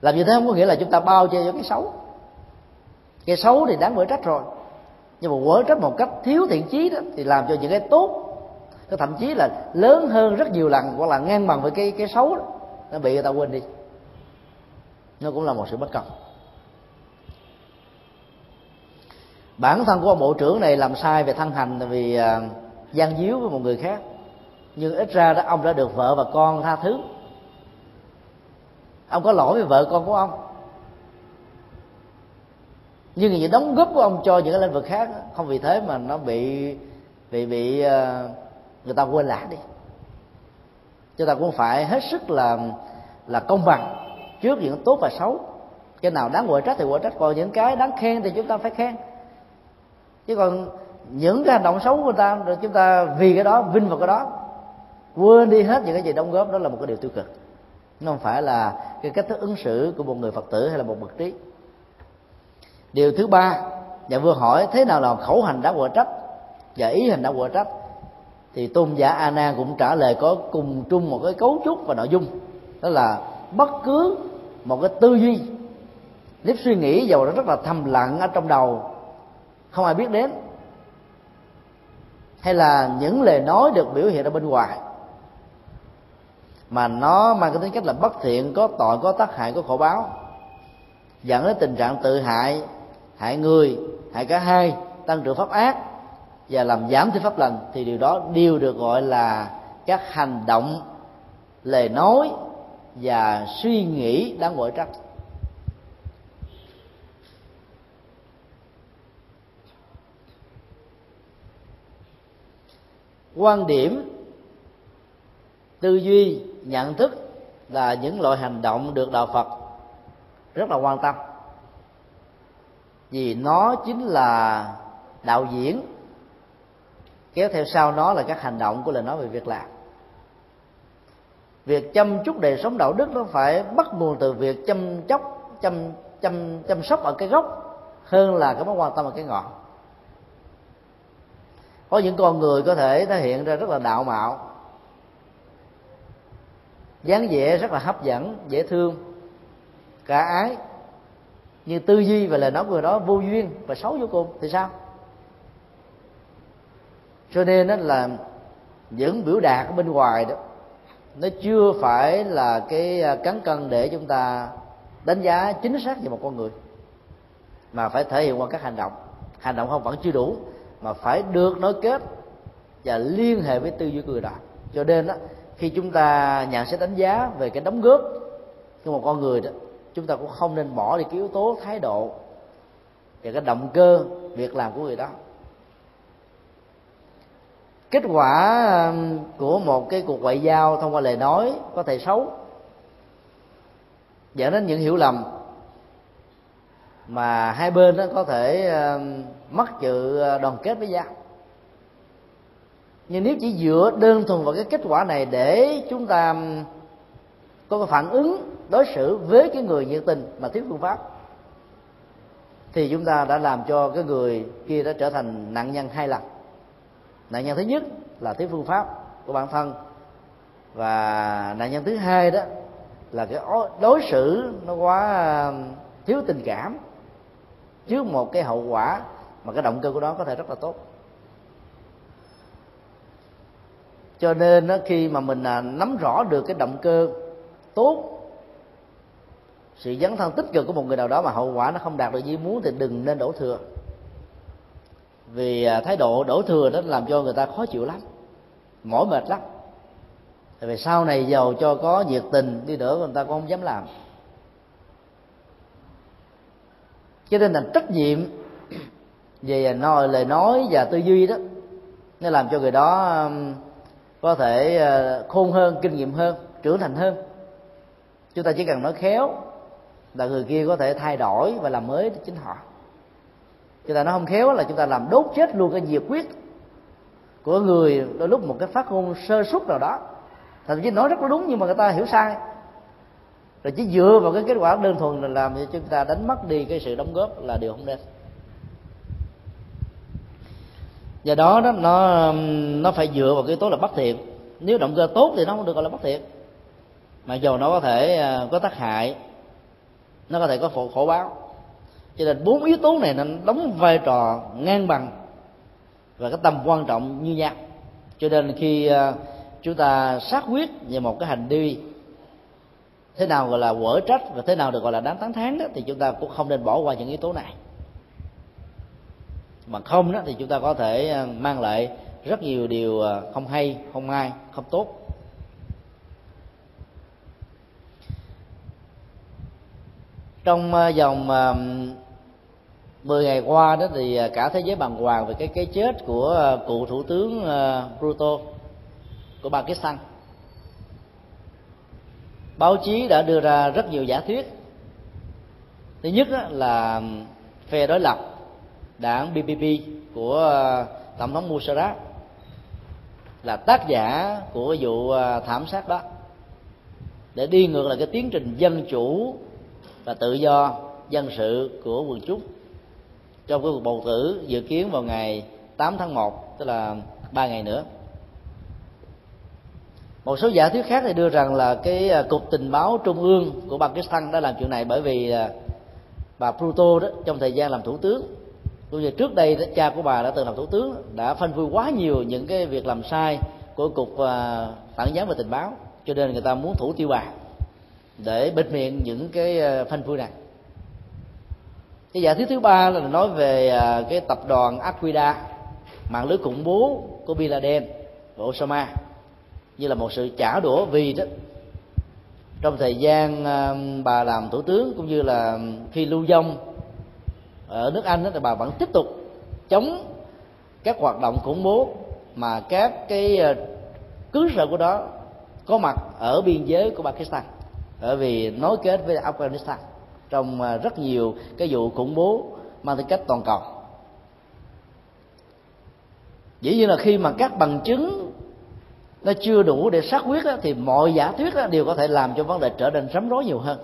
Làm như thế không có nghĩa là chúng ta bao che cho cái xấu cái xấu thì đáng quở trách rồi. Nhưng mà quở trách một cách thiếu thiện chí đó thì làm cho những cái tốt nó thậm chí là lớn hơn rất nhiều lần hoặc là ngang bằng với cái cái xấu đó nó bị người ta quên đi. Nó cũng là một sự bất công. Bản thân của ông bộ trưởng này làm sai về thân hành vì uh, gian díu với một người khác. Nhưng ít ra đó ông đã được vợ và con tha thứ. Ông có lỗi với vợ con của ông nhưng những đóng góp của ông cho những cái lĩnh vực khác, không vì thế mà nó bị bị bị ờ, người ta quên lãng đi. Chúng ta cũng phải hết sức là là công bằng trước những tốt và xấu. Cái nào đáng quở trách thì quở trách, còn những cái đáng khen thì chúng ta phải khen. Chứ còn những cái hành động xấu của người ta, rồi chúng ta vì cái đó, vinh vào cái đó, quên đi hết những cái gì đóng góp, đó là một cái điều tiêu cực. Nó không phải là cái cách thức ứng xử của một người phật tử hay là một bậc trí điều thứ ba, nhà vua hỏi, thế nào là khẩu hành đã quả trách và ý hành đã quả trách? Thì tôn giả a nan cũng trả lời có cùng chung một cái cấu trúc và nội dung. Đó là bất cứ một cái tư duy, nếp suy nghĩ dầu nó rất là thầm lặng ở trong đầu, không ai biết đến. Hay là những lời nói được biểu hiện ở bên ngoài, mà nó mang cái tính cách là bất thiện, có tội, có tác hại, có khổ báo, dẫn đến tình trạng tự hại hại người, hại cả hai, tăng trưởng pháp ác và làm giảm thêm pháp lành thì điều đó đều được gọi là các hành động lời nói và suy nghĩ đáng gọi trách. Quan điểm, tư duy, nhận thức là những loại hành động được đạo phật rất là quan tâm vì nó chính là đạo diễn. Kéo theo sau nó là các hành động của lời nói về việc làm. Việc chăm chút đời sống đạo đức nó phải bắt nguồn từ việc chăm chóc, chăm chăm chăm sóc ở cái gốc hơn là cái mối quan tâm ở cái ngọn. Có những con người có thể thể hiện ra rất là đạo mạo, dáng vẻ rất là hấp dẫn, dễ thương, cả ái nhưng tư duy và lời nói của người đó vô duyên và xấu vô cùng, thì sao? Cho nên đó là những biểu đạt ở bên ngoài đó, nó chưa phải là cái à, cán cân để chúng ta đánh giá chính xác về một con người, mà phải thể hiện qua các hành động. Hành động không vẫn chưa đủ, mà phải được nối kết và liên hệ với tư duy của người đó. Cho nên đó khi chúng ta nhận xét đánh giá về cái đóng góp của một con người đó chúng ta cũng không nên bỏ đi cái yếu tố thái độ và cái động cơ việc làm của người đó. Kết quả um, của một cái cuộc ngoại giao thông qua lời nói có thể xấu, dẫn đến những hiểu lầm mà hai bên đó có thể um, mất sự ờ, đoàn kết với nhau. Nhưng nếu chỉ dựa đơn thuần vào cái kết quả này để chúng ta um, có cái phản ứng đối xử với cái người nhiệt tình mà thiếu phương pháp. Thì chúng ta đã làm cho cái người kia đã trở thành nạn nhân hai lần. Nạn nhân thứ nhất là thiếu phương pháp của bản thân và nạn nhân thứ hai đó là cái đối xử nó quá thiếu tình cảm trước một cái hậu quả mà cái động cơ của nó có thể rất là tốt. Cho nên khi mà mình à, nắm rõ được cái động cơ tốt sự dấn thân tích cực của một người nào đó mà hậu quả nó không đạt được như muốn thì đừng nên đổ thừa. Vì à, thái độ đổ thừa đó làm cho người ta khó chịu lắm, mỏi mệt lắm. Tại vì sau này giàu cho có nhiệt tình, đi nữa người ta cũng không dám làm. Cho nên là trách nhiệm về nói, lời nói và tư duy đó, nó làm cho người đó có thể ờ, khôn hơn, kinh nghiệm hơn, trưởng thành hơn. Chúng ta chỉ cần nói khéo là người kia có thể thay đổi và làm mới chính họ. Chúng ta nói không khéo là chúng ta làm đốt chết luôn cái nhiệt quyết của người đôi lúc một cái phát ngôn sơ suất nào đó. Thậm chí nói rất là đúng nhưng mà người ta hiểu sai. Rồi chỉ dựa vào cái kết quả đơn thuần là làm cho chúng ta đánh mất đi cái sự đóng góp là điều không nên. Do đó đó, nó nó phải dựa vào cái tố là bất thiện. Nếu động cơ tốt thì nó không được gọi là bất thiện. Mặc dù nó có thể à, có tác hại nó có thể có khổ, khổ báo. Cho nên bốn yếu tố này nó đóng vai trò ngang bằng và cái tầm quan trọng như nhau. Cho nên khi ờ, chúng ta xác quyết về một cái hành vi thế nào gọi là quở trách và thế nào được gọi là đáng tán thán đó thì chúng ta cũng không nên bỏ qua những yếu tố này. Mà không đó thì chúng ta có thể ờ, mang lại rất nhiều điều ờ, không hay không ai không tốt. Trong ờ, vòng 10 ngày qua đó thì ờ, cả thế giới bàng hoàng về cái cái chết của ờ, cựu thủ tướng Bruto, của Pakistan. Báo chí đã đưa ra rất nhiều giả thuyết. Thứ nhất là phe đối lập, đảng BBP của tổng thống Musharraf là tác giả của vụ thảm sát đó. Để đi ngược lại cái tiến trình dân chủ và tự do dân sự của quần chúng. Trong cái cuộc bầu cử dự kiến vào ngày 8 tháng 1 tức là ba ngày nữa. Một số giả thuyết khác thì đưa rằng là cái à, cục tình báo trung ương của Pakistan đã làm chuyện này bởi vì à, bà Pluto đó trong thời gian làm thủ tướng. Cũng như trước đây đó, cha của bà đã từng làm thủ tướng đã phanh phui quá nhiều những cái việc làm sai của cục à, phản gián và tình báo cho nên người ta muốn thủ tiêu bà để bịt miệng những cái ờ, phanh phui này. Cái giả thuyết thứ ba là nói về ờ, cái tập đoàn Aquila mạng lưới khủng bố của Bin Laden và Osama như là một sự trả đũa vì đó. Trong thời gian ờ, bà làm thủ tướng cũng như là khi lưu vong ở nước Anh đó, thì bà vẫn tiếp tục chống các hoạt động khủng bố mà các cái cứ sở của đó có mặt ở biên giới của Pakistan bởi vì nối kết với Afghanistan trong à, rất nhiều cái vụ khủng bố mang tính cách toàn cầu. Dĩ nhiên là khi mà các bằng chứng nó chưa đủ để xác quyết đó, thì mọi giả thuyết đó, đều có thể làm cho vấn đề trở nên rắm rối nhiều hơn.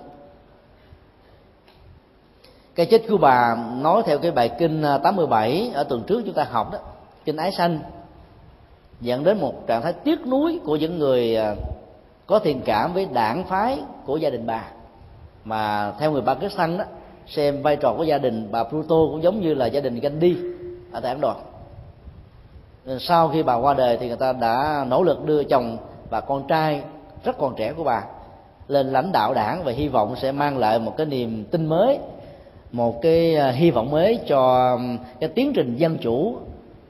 Cái chết của bà nói theo cái bài kinh à, 87 ở tuần trước chúng ta học đó. Kinh ái sanh dẫn đến một trạng thái tiếc nuối của những người à, có thiện cảm với đảng phái của gia đình bà. Mà theo người Pakistan đó xem vai trò của gia đình bà Pluto cũng giống như là gia đình Gandhi ở tại Ấn Độ. Sau khi bà qua đời thì người ta đã nỗ lực đưa chồng và con trai rất còn trẻ của bà lên lãnh đạo đảng và hy vọng sẽ mang lại một cái niềm tin mới, một cái à, hy vọng mới cho cái tiến trình dân chủ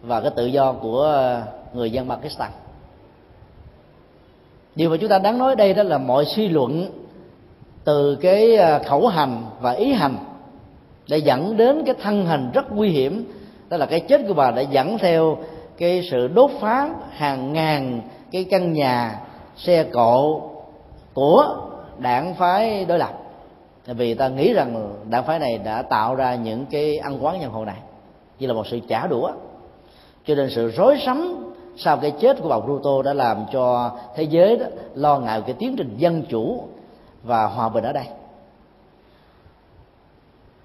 và cái tự do của à, người dân Pakistan điều mà chúng ta đáng nói đây đó là mọi suy luận từ cái à, khẩu hành và ý hành để dẫn đến cái thân hành rất nguy hiểm. Đó là cái chết của bà đã dẫn theo cái sự đốt phá hàng ngàn cái căn nhà, xe cộ của đảng phái đối lập. Vì ta nghĩ rằng đảng phái này đã tạo ra những cái ăn quán nhân hồ này như là một sự trả đũa, cho nên sự rối rắm sau cái chết của bà Pluto đã làm cho thế giới đó lo ngại cái tiến trình dân chủ và hòa bình ở đây.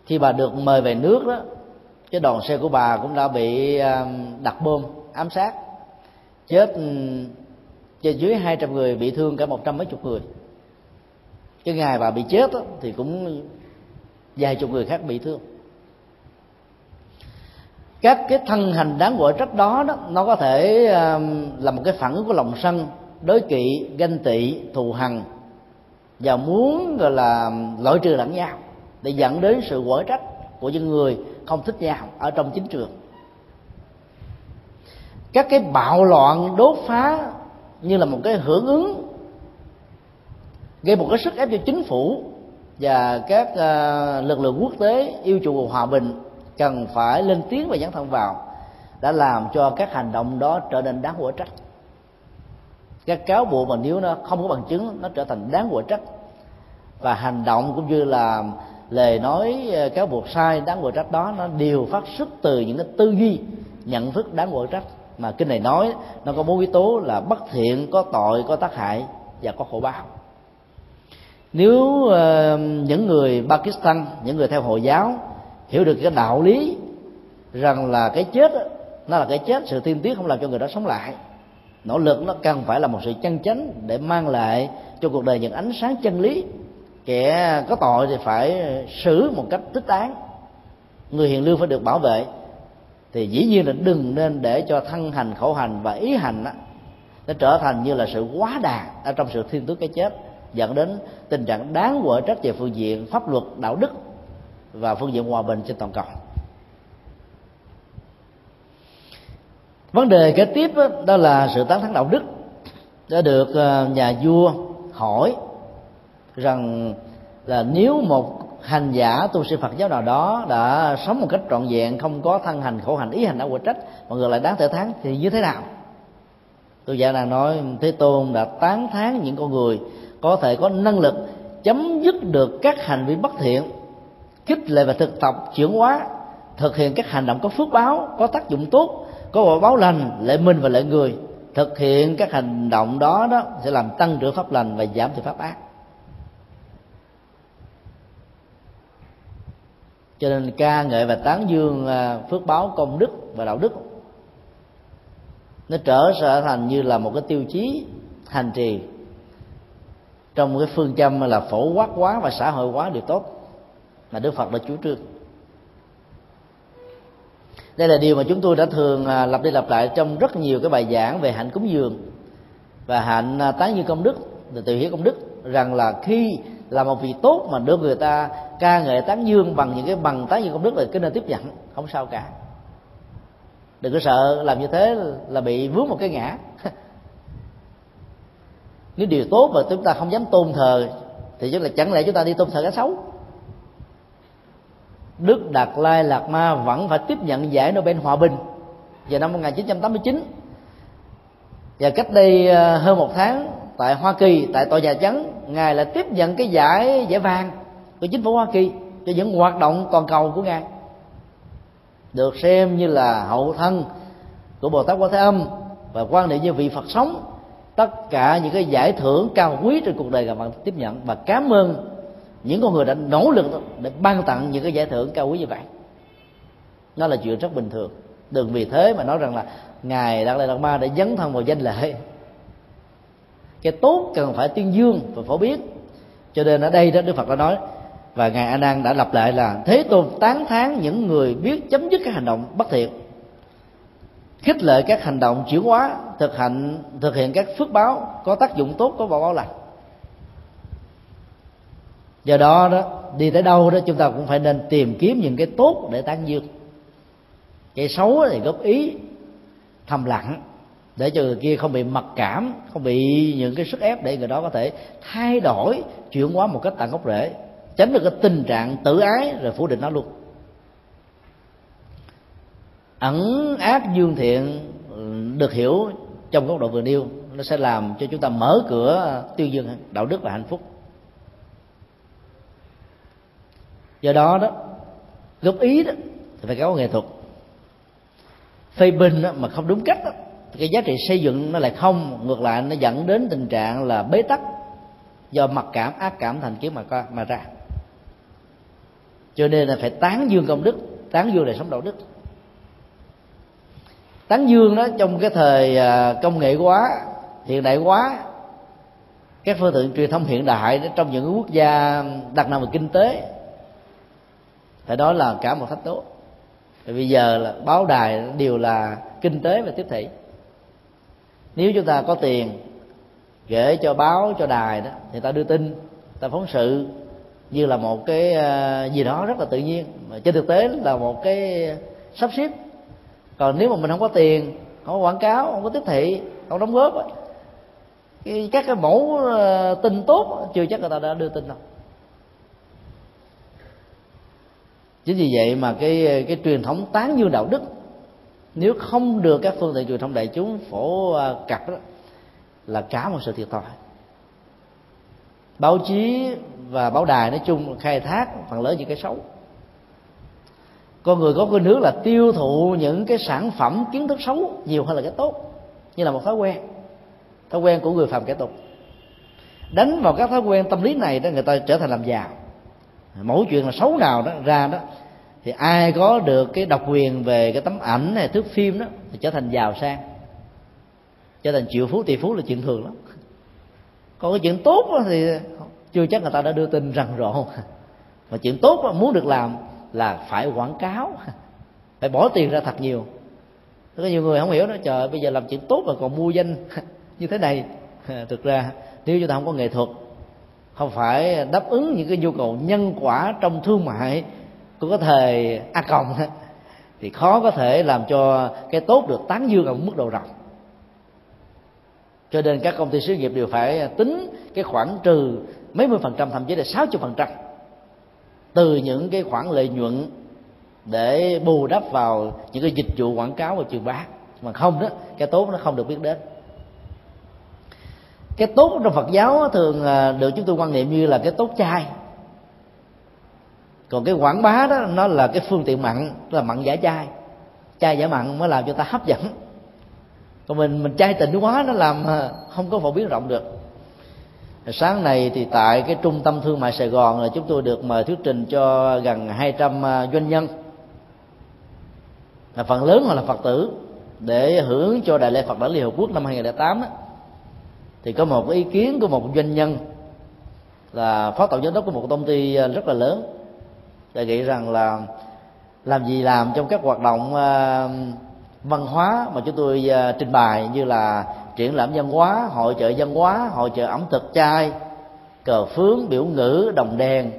Khi bà được mời về nước đó cái đoàn xe của bà cũng đã bị um, đặt bom ám sát chết um, trên dưới 200 người bị thương cả một trăm mấy chục người. Cái ngày bà bị chết đó, thì cũng vài chục người khác bị thương các cái thân hành đáng gọi trách đó đó nó có thể um, là một cái phản ứng của lòng sân đối kỵ ganh tị thù hằn và muốn gọi là loại trừ lẫn nhau để dẫn đến sự quở trách của những người không thích nhau ở trong chính trường. Các cái bạo loạn đốt phá như là một cái hưởng ứng gây một cái sức ép cho chính phủ và các uh, lực lượng quốc tế yêu chuộng hòa bình cần phải lên tiếng và dấn thân vào đã làm cho các hành động đó trở nên đáng quả trách. Các cáo buộc mà nếu nó không có bằng chứng nó trở thành đáng quả trách. Và hành động cũng như là lời nói ờ, cáo buộc sai đáng quả trách đó nó đều phát xuất từ những cái tư duy nhận thức đáng quả trách. Mà kinh này nói nó có bốn yếu tố là bất thiện có tội có tác hại và có khổ báo. Nếu uh, những người Pakistan những người theo hồi giáo hiểu được cái đạo lý rằng là cái chết đó, nó là cái chết sự thiên tiếc không làm cho người đó sống lại. Nỗ lực nó cần phải là một sự chân chánh để mang lại cho cuộc đời những ánh sáng chân lý. Kẻ có tội thì phải xử một cách thích đáng. Người hiền lương phải được bảo vệ. Thì dĩ nhiên là đừng nên để cho thân hành khẩu hành và ý hành đó, nó trở thành như là sự quá đà ở trong sự thiên tước cái chết dẫn đến tình trạng đáng quở trách về phương diện pháp luật đạo đức và phương diện hòa bình trên toàn cầu. Vấn đề kế tiếp đó, đó là sự tán thán đạo đức đã được ờ, nhà vua hỏi rằng là nếu một hành giả tu sĩ Phật giáo nào đó đã sống một cách trọn vẹn không có thân hành khổ hành ý hành đạo quả trách mọi người lại đáng thể thán thì như thế nào? Tôi giả nàng nói thế tôn đã tán thán những con người có thể có năng lực chấm dứt được các hành vi bất thiện khích lệ và thực tập chuyển hóa, thực hiện các hành động có phước báo, có tác dụng tốt, có quả báo lành lệ minh và lệ người. Thực hiện các hành động đó đó sẽ làm tăng trưởng pháp lành và giảm thiểu pháp ác. Cho nên ca ngợi và tán dương à, phước báo công đức và đạo đức, nó trở trở thành như là một cái tiêu chí hành trì. Trong cái phương châm là phổ quát hóa và xã hội hóa điều tốt mà đức phật đã chủ trương. Đây là điều mà chúng tôi đã thường à, lặp đi lặp lại trong rất nhiều cái bài giảng về hạnh cúng dường và hạnh à, tán như công đức từ tự hiểu công đức, rằng là khi làm một việc tốt mà được người ta ca ngợi tán dương bằng những cái bằng tán dương công đức là cái nên tiếp nhận, không sao cả. Đừng có sợ làm như thế là bị vướng một cái ngã. *laughs* Nếu điều tốt mà chúng ta không dám tôn thờ, thì chắc là chẳng lẽ chúng ta đi tôn thờ cái xấu Đức Đạt Lai Lạt Ma vẫn phải tiếp nhận giải Nobel Hòa Bình vào năm 1989 và cách đây ờ, hơn một tháng, tại Hoa Kỳ, tại tòa nhà trắng, ngài là tiếp nhận cái giải giải vàng của chính phủ Hoa Kỳ cho những hoạt động toàn cầu của ngài. Được xem như là hậu thân của Bồ Tát Quan Thế Âm và quan niệm như vị Phật sống. Tất cả những cái giải thưởng cao quý trên cuộc đời các bạn tiếp nhận và cảm ơn những con người đã nỗ lực để ban tặng những cái giải thưởng cao quý như vậy. Nó là chuyện rất bình thường. Đừng vì thế mà nói rằng là ngài đạt lai lạt ma để dấn thân vào danh lệ. Cái tốt cần phải tuyên dương và phổ biến. Cho nên ở đây đó đức phật đã nói, và ngài a nan đã lặp lại là, thế tôn tán thán những người biết chấm dứt các hành động bất thiện, khích lệ các hành động chuyển hóa, thực hành, thực hiện các phước báo có tác dụng tốt, có quả báo lành do đó đó, đi tới đâu đó chúng ta cũng phải nên tìm kiếm những cái tốt để tán dương. Cái xấu thì góp ý, thầm lặng, để cho người kia không bị mặc cảm, không bị những cái sức ép để người đó có thể thay đổi, chuyển hóa một cách tận gốc rễ, tránh được cái tình trạng tự ái rồi phủ định nó luôn. Ẩn ác dương thiện ừ, được hiểu trong góc độ vừa nêu, nó sẽ làm cho chúng ta mở cửa ờ, tiêu dương, đạo đức và hạnh phúc. Do đó đó góp ý đó thì phải có nghệ thuật. Phê bình đó, mà không đúng cách đó, thì cái giá trị xây dựng nó lại không ngược lại nó dẫn đến tình trạng là bế tắc do mặc cảm ác cảm thành kiến mà mà ra. Cho nên là phải tán dương công đức tán dương đời sống đạo đức. Tán dương đó trong cái thời à, công nghệ quá hiện đại quá các phương tiện truyền thông hiện đại đó, trong những quốc gia đặc nằm về kinh tế phải nói là cả một thách đố vì bây giờ là báo đài đều là kinh tế và tiếp thị. Nếu chúng ta có tiền gửi cho báo, cho đài đó, thì ta đưa tin, ta phóng sự như là một cái ờ, gì đó rất là tự nhiên. Mà trên thực tế là một cái sắp xếp. Còn nếu mà mình không có tiền, không có quảng cáo, không có tiếp thị, không đóng góp các cái mẫu ờ, tin tốt chưa chắc người ta đã đưa tin đâu. Chính vì vậy mà cái cái truyền thống tán dương đạo đức, nếu không được các phương tiện truyền thông đại chúng phổ à, cập đó, là cả một sự thiệt thòi. Báo chí và báo đài nói chung khai thác phần lớn những cái xấu. Con người có cái nước là tiêu thụ những cái sản phẩm kiến thức xấu nhiều hơn là cái tốt, như là một thói quen. Thói quen của người phàm kẻ tục. Đánh vào các thói quen tâm lý này đó, người ta trở thành làm giàu mỗi chuyện là xấu nào đó ra đó thì ai có được cái độc quyền về cái tấm ảnh này thước phim đó thì trở thành giàu sang. Trở thành triệu phú tỷ phú là chuyện thường lắm. Còn cái chuyện tốt đó thì chưa chắc người ta đã đưa tin rằng rộ mà chuyện tốt đó, muốn được làm là phải quảng cáo phải bỏ tiền ra thật nhiều. Có nhiều người không hiểu đó trời bây giờ làm chuyện tốt mà còn mua danh như thế này. Thực ra nếu chúng ta không có nghệ thuật không phải đáp ứng những cái nhu cầu nhân quả trong thương mại của cái thời a cộng. *laughs* Thì khó có thể làm cho cái tốt được tán dương ở mức độ rộng. Cho nên các công ty xí nghiệp đều phải tính cái khoản trừ mấy mươi phần trăm, thậm chí là sáu chục phần trăm từ những cái khoản lợi nhuận để bù đắp vào những cái dịch vụ quảng cáo và truyền bá mà không đó, cái tốt nó không được biết đến cái tốt trong Phật giáo thường được chúng tôi quan niệm như là cái tốt chay còn cái quảng bá đó nó là cái phương tiện mặn là mặn giả chai chai giả mặn mới làm cho ta hấp dẫn. Còn mình mình chai tịnh quá nó làm à, không có phổ biến rộng được. Sáng nay thì tại cái trung tâm thương mại Sài Gòn là chúng tôi được mời thuyết trình cho gần 200 à, doanh nhân. Là phần lớn họ là Phật tử để hưởng cho Đại lễ Phật đản Liên Hợp Quốc năm 2008 đó, thì có một ý kiến của một doanh nhân là phó tổng giám đốc của một công ty à, rất là lớn đề nghị rằng là làm gì làm trong các hoạt động à, văn hóa mà chúng tôi à, trình bày như là triển lãm văn hóa hội chợ văn hóa hội chợ ẩm thực chay cờ phướng biểu ngữ đồng đèn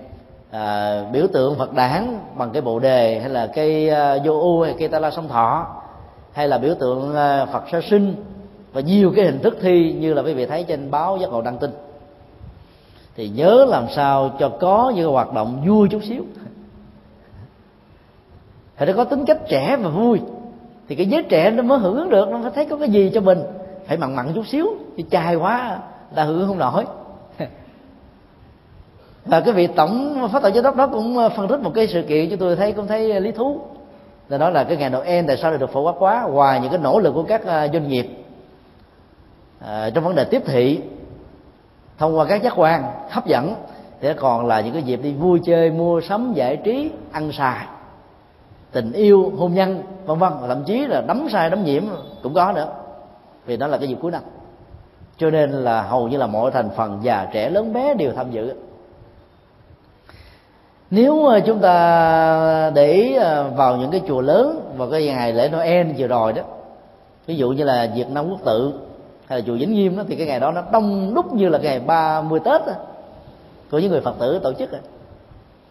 à, biểu tượng phật đản bằng cái bộ đề hay là cây uh, vô u hay cây ta la sông thọ hay là biểu tượng uh, phật sơ sinh và nhiều cái hình thức thi như là quý vị thấy trên báo giác ngộ đăng tin. Thì nhớ làm sao cho có những hoạt động vui chút xíu. Thì nó có tính cách trẻ và vui. Thì cái giới trẻ nó mới hưởng được, nó phải thấy có cái gì cho mình. Phải mặn mặn chút xíu thì chai quá là hưởng không nổi. Và cái vị tổng phát tổ giám đốc đó cũng ờ, phân tích một cái sự kiện chúng tôi thấy cũng thấy lý thú. Là đó là cái ngày Noel, tại sao lại được phổ quát quá? Ngoài những cái nỗ lực của các ờ, doanh nghiệp à, trong vấn đề tiếp thị thông qua các giác quan hấp dẫn thì còn là những cái dịp đi vui chơi mua sắm giải trí ăn xài tình yêu hôn nhân vân vân. Thậm chí là đấm sai đấm nhiễm cũng có nữa vì đó là cái dịp cuối năm. Cho nên là hầu như là mọi thành phần già trẻ lớn bé đều tham dự. Nếu chúng ta để ờ, vào những cái chùa lớn vào cái ngày lễ Noel vừa rồi đó ví dụ như là Việt Nam Quốc tự hay là chùa Vĩnh Nghiêm đó thì cái ngày đó nó đông đúc như là ngày 30 Tết đó, của những người Phật tử tổ chức đó.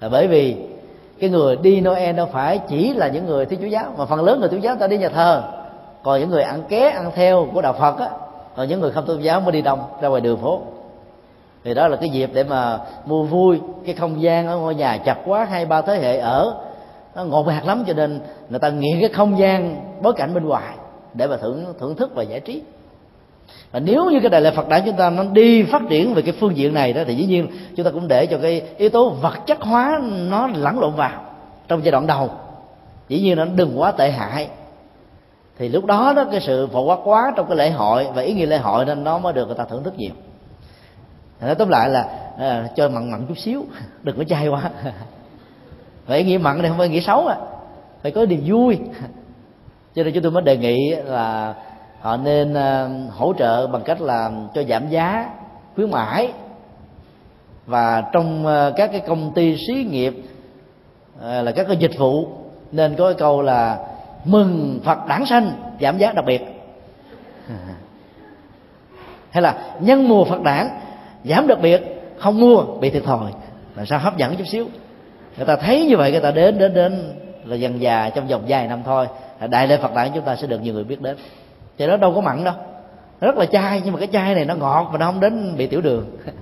là bởi vì cái người đi Noel đâu phải chỉ là những người thiên chúa giáo mà phần lớn người thiên chúa giáo ta đi nhà thờ. Còn những người ăn ké ăn theo của đạo Phật á còn những người không tôn giáo mới đi đông ra ngoài đường phố. Thì đó là cái dịp để mà mua vui cái không gian ở ngôi nhà chặt quá hai ba thế hệ ở. Nó ngột ngạt lắm cho nên người ta nghiện cái không gian bối cảnh bên ngoài để mà thưởng thưởng thức và giải trí và nếu như cái đại lễ Phật đản chúng ta nó đi phát triển về cái phương diện này đó thì dĩ nhiên chúng ta cũng để cho cái yếu tố vật chất hóa nó lẫn lộn vào trong giai đoạn đầu. Dĩ nhiên nó đừng quá tệ hại. Thì lúc đó đó cái sự phổ quát quá trong cái lễ hội và ý nghĩa lễ hội nên nó mới được người ta thưởng thức nhiều. Nói tóm lại là à, cho mặn mặn chút xíu *laughs* đừng có chay quá. Vậy nghĩa mặn này không phải nghĩa xấu à phải có niềm vui. *laughs* Cho nên chúng tôi mới đề nghị là họ nên ờ, hỗ trợ bằng cách là cho giảm giá, khuyến mãi. Và trong ờ, các cái công ty xí nghiệp ờ, là các cái dịch vụ, nên có cái câu là mừng phật đản sanh, giảm giá đặc biệt. *laughs* Hay là nhân mùa phật đản, giảm đặc biệt, không mua, bị thiệt thòi. Là sao? Hấp dẫn chút xíu. Người ta thấy như vậy, người ta đến đến đến là dần già trong vòng vài năm thôi. Đại lễ phật đản chúng ta sẽ được nhiều người biết đến thì nó đâu có mặn đâu. Nó rất là chai, nhưng mà cái chai này nó ngọt và nó không đến bị tiểu đường. *laughs*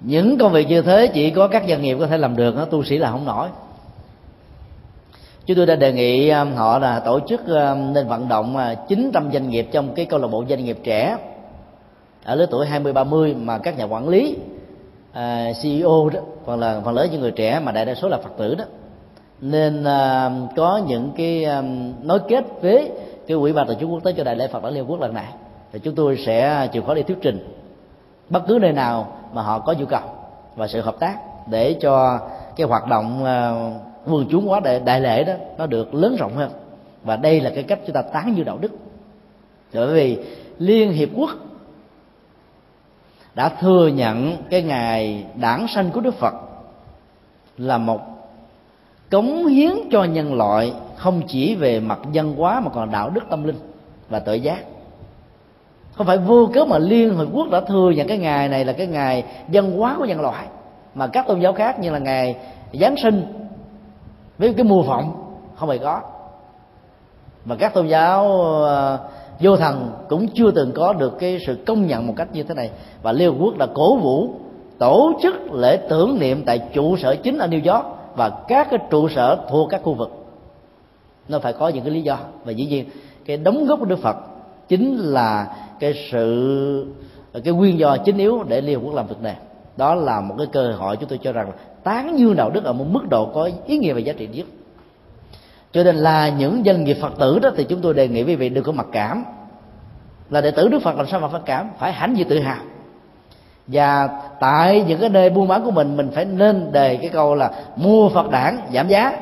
Những công việc như thế chỉ có các doanh nghiệp có thể làm được tu sĩ là không nổi. Chúng tôi đã đề nghị um, họ là tổ chức um, nên vận động à, 900 doanh nghiệp trong cái câu lạc bộ doanh nghiệp trẻ ở lứa tuổi 20 30 mà các nhà quản lý à, CEO đó, hoặc là phần lớn những người trẻ mà đại đa số là Phật tử đó nên uh, có những cái à, um, nối kết với cái quỹ ban tổ chức quốc tế cho đại lễ Phật đản Liên Quốc lần này thì chúng tôi sẽ chịu khó đi thuyết trình bất cứ nơi nào mà họ có nhu cầu và sự hợp tác để cho cái hoạt động à, vườn chúng quá đại, đại lễ đó nó được lớn rộng hơn. Và đây là cái cách chúng ta tán như đạo đức. Bởi vì liên hiệp quốc đã thừa nhận cái ngày đản sanh của đức phật là một cống hiến cho nhân loại không chỉ về mặt văn hóa mà còn đạo đức tâm linh và tự giác. Không phải vô cớ mà liên hợp quốc đã thừa nhận cái ngày này là cái ngày văn hóa của nhân loại, mà các tôn giáo khác như là ngày giáng sinh với cái mùa vọng không hề có. Mà các tôn giáo ờ, vô thần cũng chưa từng có được cái sự công nhận một cách như thế này. Và liên hợp quốc đã cổ vũ tổ chức lễ tưởng niệm tại trụ sở chính ở New York và các cái trụ sở thuộc các khu vực. Nó phải có những cái lý do. Và dĩ nhiên, cái đóng góp của Đức Phật chính là cái sự, cái nguyên do chính yếu để liên hợp quốc làm việc này. Đó là một cái cơ hội chúng tôi cho rằng tán dương đạo đức ở một mức độ có ý nghĩa và giá trị nhất. Cho nên là những doanh nghiệp phật tử đó thì chúng tôi đề nghị quý vị đừng có mặc cảm. Là đệ tử đức phật làm sao mà phật cảm? Phải hãnh diện tự hào và tại những cái nơi buôn bán của mình mình phải nên đề cái câu là mua phật đảng giảm giá.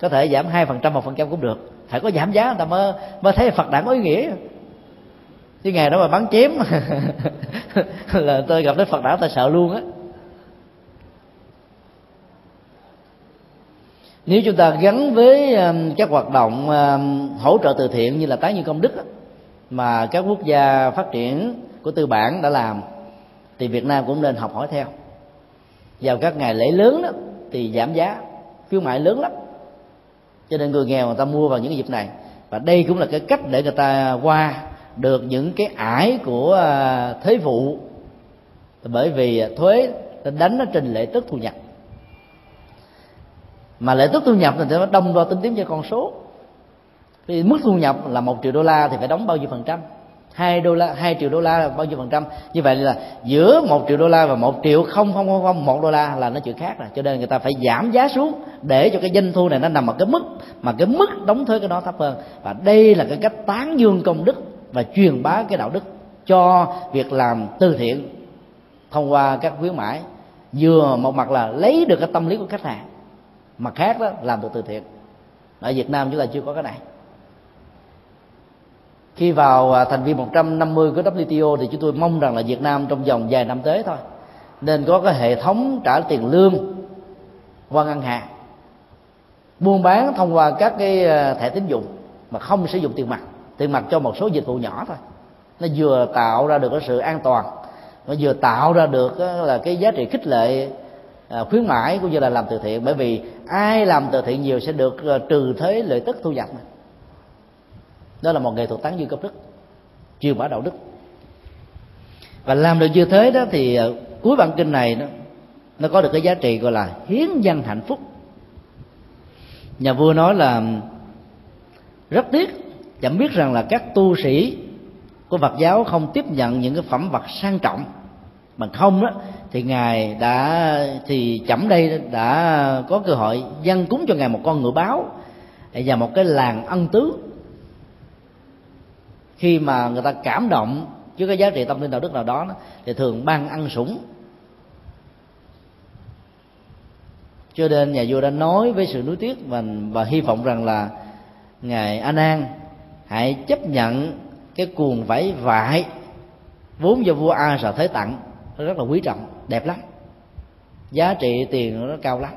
Có thể giảm hai phần trăm, một phần trăm cũng được. Phải có giảm giá, người ta mới mới thấy phật đảng có ý nghĩa. Chứ ngày đó mà bán chém *laughs* là tôi gặp đến phật đảng tôi sợ luôn á. Nếu chúng ta gắn với um, các hoạt động um, hỗ trợ từ thiện như là tái như công đức mà các quốc gia phát triển của tư bản đã làm thì Việt Nam cũng nên học hỏi theo. Vào các ngày lễ lớn đó, thì giảm giá, khuyến mại lớn lắm. Cho nên người nghèo người ta mua vào những dịp này. Và đây cũng là cái cách để người ta qua được những cái ải của à, thuế vụ. Bởi vì thuế đánh nó trên lệ tức thu nhập. Mà lệ tức thu nhập thì nó đông đo tính tiếng cho con số. Thì mức thu nhập là một triệu đô la thì phải đóng bao nhiêu phần trăm? Hai đô la, hai triệu đô la là bao nhiêu phần trăm? Như vậy là giữa một triệu đô la và một triệu không không không không một đô la là nó chuyện khác rồi. Cho nên người ta phải giảm giá xuống để cho cái doanh thu này nó nằm ở cái mức, mà cái mức đóng thuế cái đó thấp hơn. Và đây là cái cách tán dương công đức và truyền bá cái đạo đức cho việc làm từ thiện thông qua các khuyến mãi. Vừa một mặt là lấy được cái tâm lý của khách hàng, mặt khác đó làm được từ thiện. Ở Việt Nam chúng ta chưa có cái này khi vào à, thành viên 150 của WTO thì chúng tôi mong rằng là Việt Nam trong vòng vài năm tới thôi, nên có cái hệ thống trả tiền lương qua ngân hàng, buôn bán thông qua các cái à, thẻ tín dụng mà không sử dụng tiền mặt tiền mặt cho một số dịch vụ nhỏ thôi. Nó vừa tạo ra được cái sự an toàn, nó vừa tạo ra được à, là cái giá trị khích lệ khuyến mãi cũng như là làm từ thiện. Bởi vì ai làm từ thiện nhiều sẽ được trừ thuế lợi tức thu nhập này đó là một nghệ thuật tán dương công đức, chưa bá đạo đức. Và làm được như thế đó thì ờ, cuối bản kinh này nó nó có được cái giá trị gọi là hiến dân hạnh phúc. Nhà vua nói là, rất tiếc, chẳng biết rằng là các tu sĩ của Phật giáo không tiếp nhận những cái phẩm vật sang trọng. Bằng không đó, thì ngài đã, thì chậm đây đã có cơ hội dân cúng cho ngài một con ngựa báo và một cái làng ân tứ khi mà người ta cảm động trước cái giá trị tâm linh đạo đức nào đó, thì thường ban ăn sủng. Cho nên nhà vua đã nói với sự nuối tiếc và và hy vọng rằng là ngài a nan hãy chấp nhận cái cuồng vải vải vốn do vua a sợ thế tặng rất là quý trọng, đẹp lắm. Giá trị tiền nó cao lắm.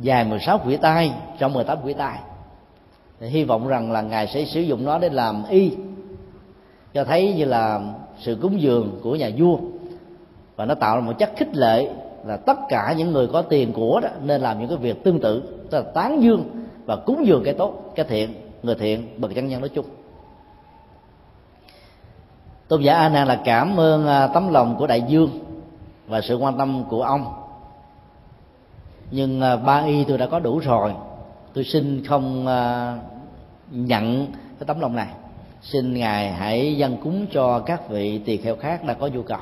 Dài 16 quỷ tay trong 18 quỷ tay thì hy vọng rằng là ngài sẽ sử dụng nó để làm y, cho thấy như là sự cúng dường của nhà vua. Và nó tạo ra một chất khích lệ là tất cả những người có tiền của đó nên làm những cái việc tương tự, tức là tán dương và cúng dường cái tốt, cái thiện, người thiện bậc chân nhân nói chung. Tôn giả a nan là cảm ơn à, tấm lòng của đại dương và sự quan tâm của ông. Nhưng à, ba y tôi đã có đủ rồi. Tôi xin không à, nhận cái tấm lòng này. Xin ngài hãy dân cúng cho các vị tỳ kheo khác đã có nhu cầu.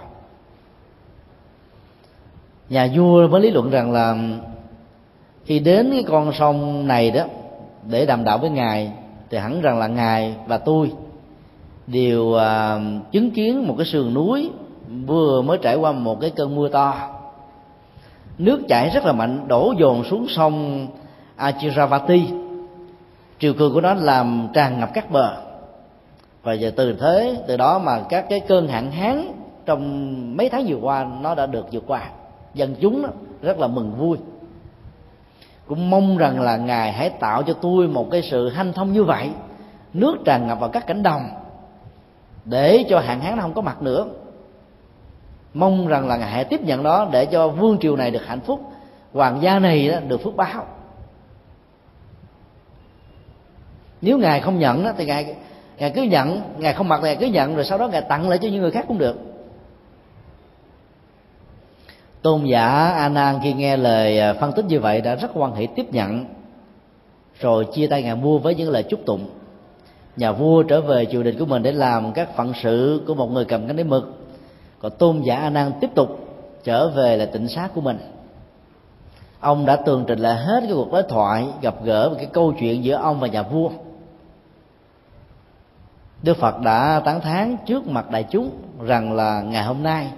Nhà vua mới lý luận rằng là khi đến cái con sông này đó để đàm đạo với ngài thì hẳn rằng là ngài và tôi đều uh, chứng kiến một cái sườn núi vừa mới trải qua một cái cơn mưa to. Nước chảy rất là mạnh đổ dồn xuống sông Achiravati triều cường của nó làm tràn ngập các bờ. Và giờ từ thế, từ đó mà các cái cơn hạn hán trong mấy tháng vừa qua nó đã được vượt qua. Dân chúng rất là mừng vui. Cũng mong rằng là ngài hãy tạo cho tôi một cái sự hanh thông như vậy, nước tràn ngập vào các cánh đồng, để cho hạn hán nó không có mặt nữa. Mong rằng là ngài hãy tiếp nhận đó để cho vương triều này được hạnh phúc, hoàng gia này được phước báo. Nếu ngài không nhận đó, thì ngài ngài cứ nhận ngài không mặc thì ngài cứ nhận rồi sau đó ngài tặng lại cho những người khác cũng được. Tôn giả a nan khi nghe lời à, phân tích như vậy đã rất quan hệ tiếp nhận rồi chia tay ngài vua với những lời chúc tụng. Nhà vua trở về triều đình của mình để làm các phận sự của một người cầm cánh đế mực. Còn tôn giả a nan tiếp tục trở về là tịnh sát của mình. Ông đã tường trình lại hết cái cuộc đối thoại gặp gỡ và cái câu chuyện giữa ông và nhà vua. Đức Phật đã tán thán trước mặt đại chúng rằng là ngày hôm nay,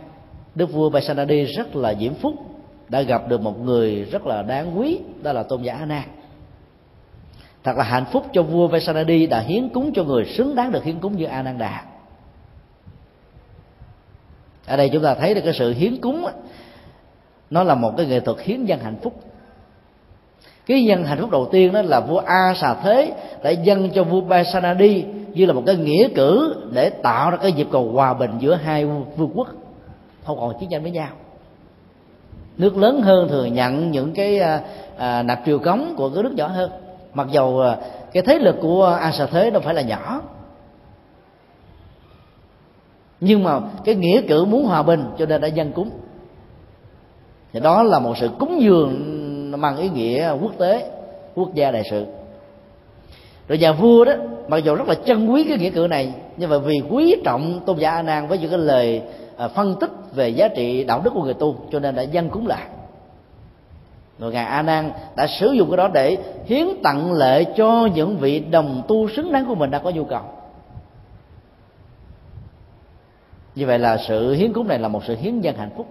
Đức vua Vaisanadi rất là diễm phúc, đã gặp được một người rất là đáng quý, đó là tôn giả A Nan. Thật là hạnh phúc cho vua Vaisanadi đã hiến cúng cho người xứng đáng được hiến cúng như A Nan Đà. Ở đây chúng ta thấy được cái sự hiến cúng nó là một cái nghệ thuật hiến dân hạnh phúc cái nhân hạnh phúc đầu tiên đó là vua a xà thế đã dâng cho vua Basanadi như là một cái nghĩa cử để tạo ra cái dịp cầu hòa bình giữa hai vương quốc. Không còn chiến tranh với nhau. Nước lớn hơn thừa nhận những cái à, à, nạp triều cống của cái nước nhỏ hơn. Mặc dầu à, cái thế lực của a xà thế đâu phải là nhỏ. Nhưng mà cái nghĩa cử muốn hòa bình cho nên đã dân cúng. Thì đó là một sự cúng dường mang ý nghĩa quốc tế, quốc gia đại sự. Rồi nhà vua đó, mặc dù rất là chân quý cái nghĩa cử này, nhưng mà vì quý trọng tôn giả a nan với những cái lời à, phân tích về giá trị đạo đức của người tu, cho nên đã dân cúng lại. Rồi ngài a nan đã sử dụng cái đó để hiến tặng lệ cho những vị đồng tu xứng đáng của mình đã có nhu cầu. Như vậy là sự hiến cúng này là một sự hiến dân hạnh phúc,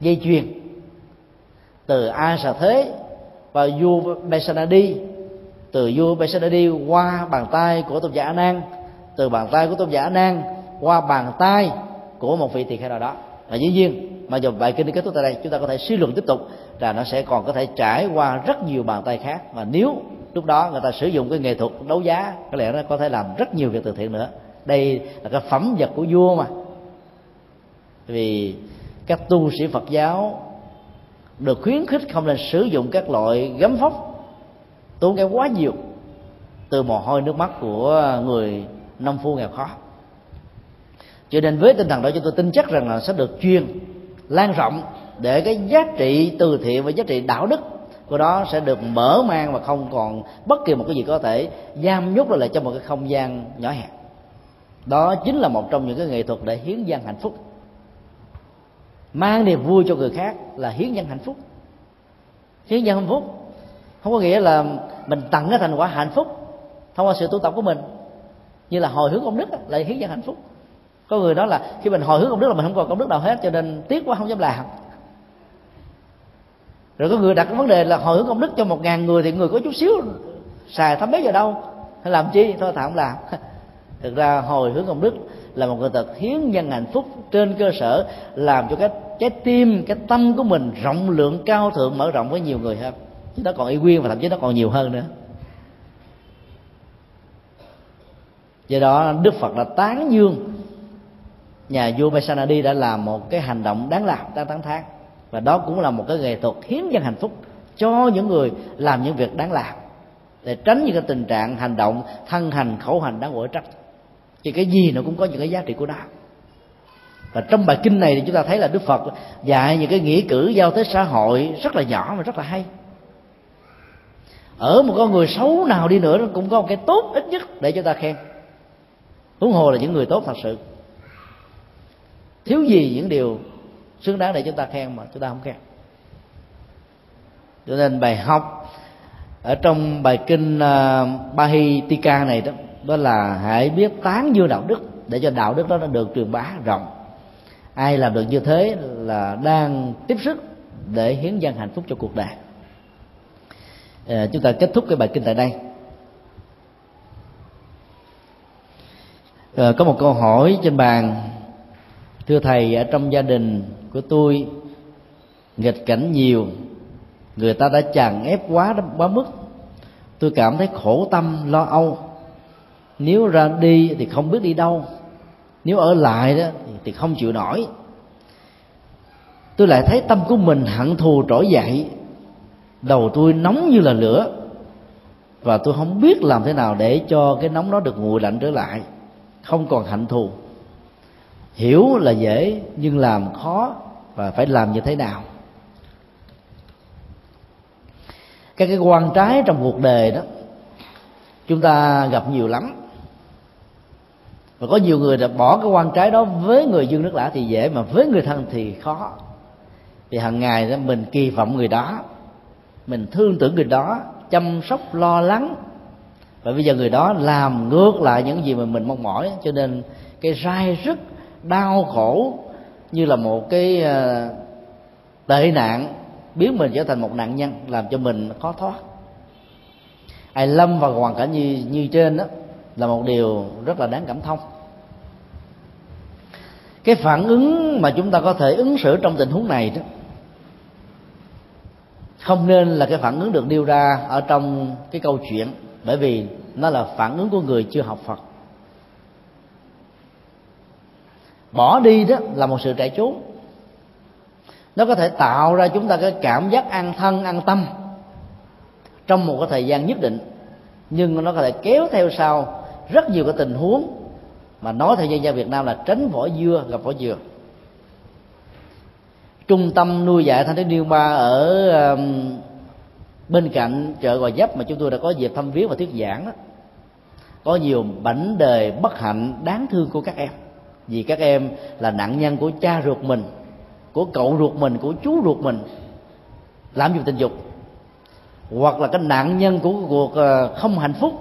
dây chuyền từ a sà thế và vua Besanadi từ vua Besanadi qua bàn tay của tôn giả A Nan từ bàn tay của tôn giả A Nan qua bàn tay của một vị tỳ kheo nào đó. Và dĩ nhiên mà dù bài kinh đi kết thúc tại đây, chúng ta có thể suy luận tiếp tục là nó sẽ còn có thể trải qua rất nhiều bàn tay khác. Và nếu lúc đó người ta sử dụng cái nghệ thuật đấu giá, có lẽ nó có thể làm rất nhiều việc từ thiện nữa. Đây là cái phẩm vật của vua mà. Vì các tu sĩ Phật giáo được khuyến khích không nên sử dụng các loại gấm phóc tốn kém quá nhiều từ mồ hôi nước mắt của người nông phu nghèo khó. Cho nên với tinh thần đó, chúng tôi tin chắc rằng là sẽ được chuyên lan rộng để cái giá trị từ thiện và giá trị đạo đức của đó sẽ được mở mang và không còn bất kỳ một cái gì có thể giam nhốt lại trong một cái không gian nhỏ hẹp. Đó chính là một trong những cái nghệ thuật để hiến dân hạnh phúc mang niềm vui cho người khác là hiến dân hạnh phúc. Hiến dân hạnh phúc không có nghĩa là mình tặng cái thành quả hạnh phúc thông qua sự tu tập của mình, như là hồi hướng công đức là hiến dân hạnh phúc. Có người nói là khi mình hồi hướng công đức là mình không còn công đức nào hết, cho nên tiếc quá không dám làm. Rồi có người đặt cái vấn đề là hồi hướng công đức cho một ngàn người thì người có chút xíu xài thấm mấy giờ đâu? Hay làm chi? Thôi thà không làm. *laughs* Thực ra hồi hướng công đức là một người thật hiến dân hạnh phúc trên cơ sở làm cho cái trái tim, cái tâm của mình rộng lượng, cao thượng, mở rộng với nhiều người hơn. Chứ nó còn y nguyên và thậm chí nó còn nhiều hơn nữa. Do đó, đức phật đã tán dương. Nhà vua Mesanadi đã làm một cái hành động đáng làm, đáng tán thán. Và đó cũng là một cái nghệ thuật hiến dân hạnh phúc, cho những người làm những việc đáng làm, để tránh những cái tình trạng hành động thân hành khẩu hành đáng quở trách thì cái gì nó cũng có những cái giá trị của nó và trong bài kinh này thì chúng ta thấy là đức phật dạy những cái nghĩa cử giao tới xã hội rất là nhỏ mà rất là hay. Ở một con người xấu nào đi nữa nó cũng có một cái tốt ít nhất để cho ta khen. Huống hồ là những người tốt thật sự. Thiếu gì những điều xứng đáng để chúng ta khen mà chúng ta không khen. Cho nên bài học ở trong bài kinh à, uh, Bahitika này đó đó là hãy biết tán dương đạo đức để cho đạo đức đó nó được truyền bá rộng. Ai làm được như thế là đang tiếp sức để hiến dân hạnh phúc cho cuộc đời. À, chúng ta kết thúc cái bài kinh tại đây. À, có một câu hỏi trên bàn. Thưa thầy ở trong gia đình của tôi nghịch cảnh nhiều người ta đã chàng ép quá quá mức. Tôi cảm thấy khổ tâm lo âu nếu ra đi thì không biết đi đâu. Nếu ở lại đó thì không chịu nổi. Tôi lại thấy tâm của mình hận thù trỗi dậy. Đầu tôi nóng như là lửa. Và tôi không biết làm thế nào để cho cái nóng đó được nguội lạnh trở lại. Không còn hận thù. Hiểu là dễ, nhưng làm khó và phải làm như thế nào. Các cái quan trái trong cuộc đời đó, chúng ta gặp nhiều lắm và có nhiều người đã bỏ cái quan trái đó với người dương nước lã thì dễ, mà với người thân thì khó. Vì hàng ngày mình kỳ vọng người đó, mình thương tưởng người đó, chăm sóc, lo lắng. Và bây giờ người đó làm ngược lại những gì mà mình mong mỏi, cho nên cái rai rứt, đau khổ như là một cái ờ, tệ nạn biến mình trở thành một nạn nhân, làm cho mình khó thoát. Ai lâm vào hoàn cảnh như như trên đó là một điều rất là đáng cảm thông cái phản ứng mà chúng ta có thể ứng xử trong tình huống này đó, không nên là cái phản ứng được nêu ra ở trong cái câu chuyện, bởi vì nó là phản ứng của người chưa học phật. Bỏ đi đó là một sự chạy trốn. Nó có thể tạo ra chúng ta cái cảm giác an thân, an tâm trong một cái thời gian nhất định, nhưng nó có thể kéo theo sau rất nhiều cái tình huống mà nói theo dân gian Việt Nam là tránh vỏ dưa gặp vỏ dừa. Trung tâm nuôi dạy thanh thiếu niên ba ở um, bên cạnh chợ gò dấp mà chúng tôi đã có dịp thăm viếng và thuyết giảng đó có nhiều bảnh đời bất hạnh đáng thương của các em. Vì các em là nạn nhân của cha ruột mình của cậu ruột mình của chú ruột mình làm dụng tình dục. Hoặc là cái nạn nhân của cuộc ờ, không hạnh phúc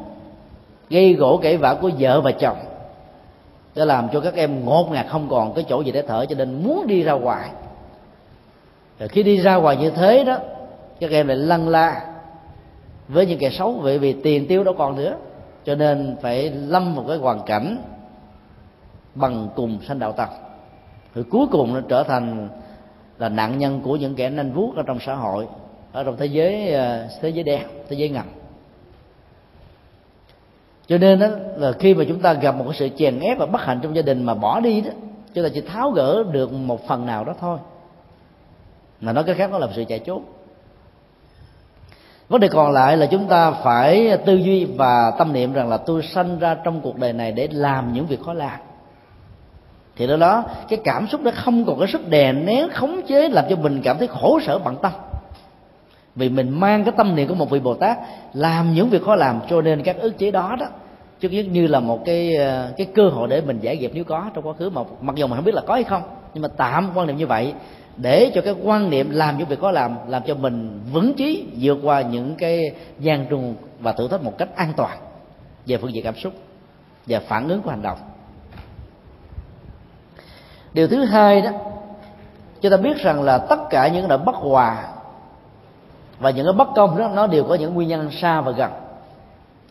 gây gỗ kể vả của vợ và chồng để làm cho các em ngột ngạt không còn cái chỗ gì để thở cho nên muốn đi ra ngoài. Rồi khi đi ra ngoài như thế đó các em lại lăn la với những kẻ xấu vì vì tiền tiêu đâu còn nữa. Cho nên phải lâm một cái hoàn cảnh bằng cùng sanh đạo tật, rồi cuối cùng nó trở thành là nạn nhân của những kẻ nanh vuốt ở trong xã hội ở trong thế giới ờ, thế giới đen thế giới ngầm cho nên đó là khi mà chúng ta gặp một cái sự chèn ép và bất hạnh trong gia đình mà bỏ đi đó chúng ta chỉ tháo gỡ được một phần nào đó thôi. Mà nói cái khác nó là sự chạy trốn vấn đề còn lại là chúng ta phải tư duy và tâm niệm rằng là tôi sanh ra trong cuộc đời này để làm những việc khó làm. Thì đó đó, cái cảm xúc đó không còn cái sức đè nén, khống chế, làm cho mình cảm thấy khổ sở bận tâm. Vì mình mang cái tâm niệm của một vị bồ tát làm những việc khó làm, cho nên các ức chế đó đó trước nhất như là một cái ờ, cái cơ hội để mình giải nghiệp nếu có trong quá khứ, mà mặc dù mình không biết là có hay không, nhưng mà tạm quan niệm như vậy để cho cái quan niệm làm những việc có làm làm cho mình vững chí vượt qua những cái gian trùng và thử thách một cách an toàn về phương diện cảm xúc và phản ứng của hành động. Điều thứ hai đó, chúng ta biết rằng là tất cả những nỗi bất hòa và những cái bất công đó, nó đều có những nguyên nhân xa và gần.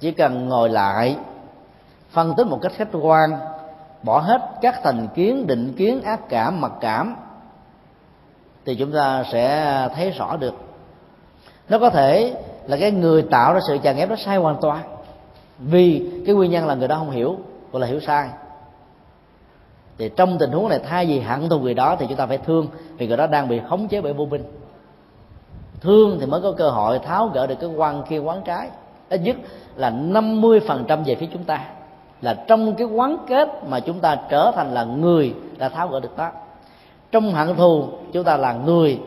Chỉ cần ngồi lại phân tích một cách khách quan, bỏ hết các thành kiến, định kiến, ác cảm, mặc cảm, thì chúng ta sẽ thấy rõ được. Nó có thể là cái người tạo ra sự chèn ép nó sai hoàn toàn, vì cái nguyên nhân là người đó không hiểu hoặc là hiểu sai. Thì trong tình huống này, thay vì hận thù người đó thì chúng ta phải thương, vì người đó đang bị khống chế bởi vô minh. Thương thì mới có cơ hội tháo gỡ được cái quan kia, quán trái. Ít nhất là 50% về phía chúng ta là trong cái quán kết mà chúng ta trở thành là người đã tháo gỡ được đó. Trong hận thù chúng ta là người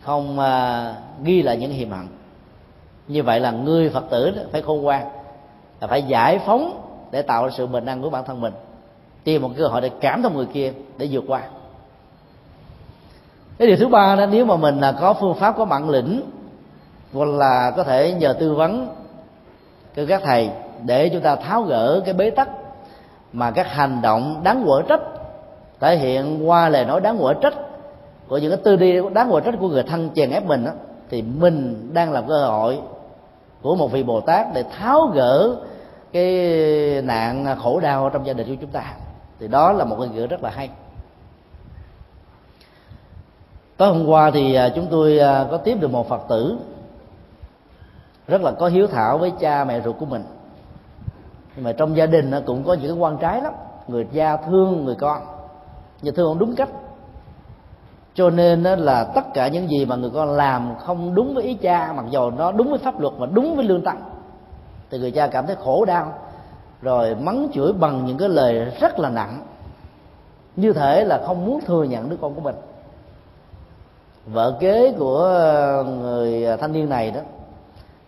không à, ghi lại những hiềm hận. Như vậy là người phật tử đó, phải khôn ngoan là phải giải phóng để tạo ra sự bình an của bản thân mình. Tìm một cơ hội để cảm thông người kia để vượt qua. Cái điều thứ ba đó nếu mà mình là có phương pháp có bản lĩnh hoặc là có thể nhờ tư vấn từ các thầy để chúng ta tháo gỡ cái bế tắc mà các hành động đáng quở trách thể hiện qua lời nói đáng quở trách của những cái tư đi đáng quở trách của người thân chèn ép mình đó, thì mình đang làm cơ hội của một vị bồ tát để tháo gỡ cái nạn khổ đau trong gia đình của chúng ta. Thì đó là một cái nghĩa rất là hay. Tối hôm qua thì à, chúng tôi à, có tiếp được một phật tử rất là có hiếu thảo với cha mẹ ruột của mình nhưng mà trong gia đình cũng có những cái quan trái lắm. Người cha thương người con. Nhưng thương không đúng cách. Cho nên là tất cả những gì mà người con làm không đúng với ý cha, mặc dù nó đúng với pháp luật và đúng với lương tâm, thì người cha cảm thấy khổ đau. Rồi mắng chửi bằng những cái lời rất là nặng. Như thể là không muốn thừa nhận đứa con của mình. Vợ kế của người thanh niên này đó,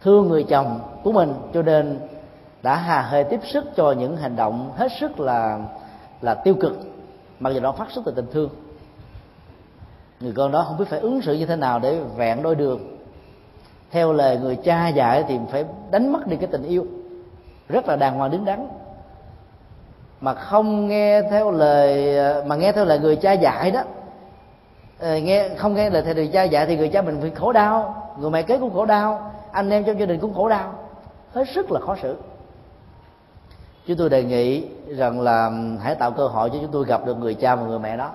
thương người chồng của mình. Cho nên đã hà hơi tiếp sức cho những hành động hết sức là là tiêu cực, mặc dù nó phát xuất từ tình thương. Người con đó không biết phải ứng xử như thế nào để vẹn đôi đường. Theo lời người cha dạy thì phải đánh mất đi cái tình yêu, rất là đàng hoàng đứng đắn. Mà không nghe theo lời, mà nghe theo lời người cha dạy đó ờ, nghe, không nghe lời thầy người cha dạy thì người cha mình phải khổ đau, người mẹ kế cũng khổ đau, anh em trong gia đình cũng khổ đau, hết sức là khó xử chúng tôi đề nghị rằng là hãy tạo cơ hội cho chúng tôi gặp được người cha và người mẹ đó.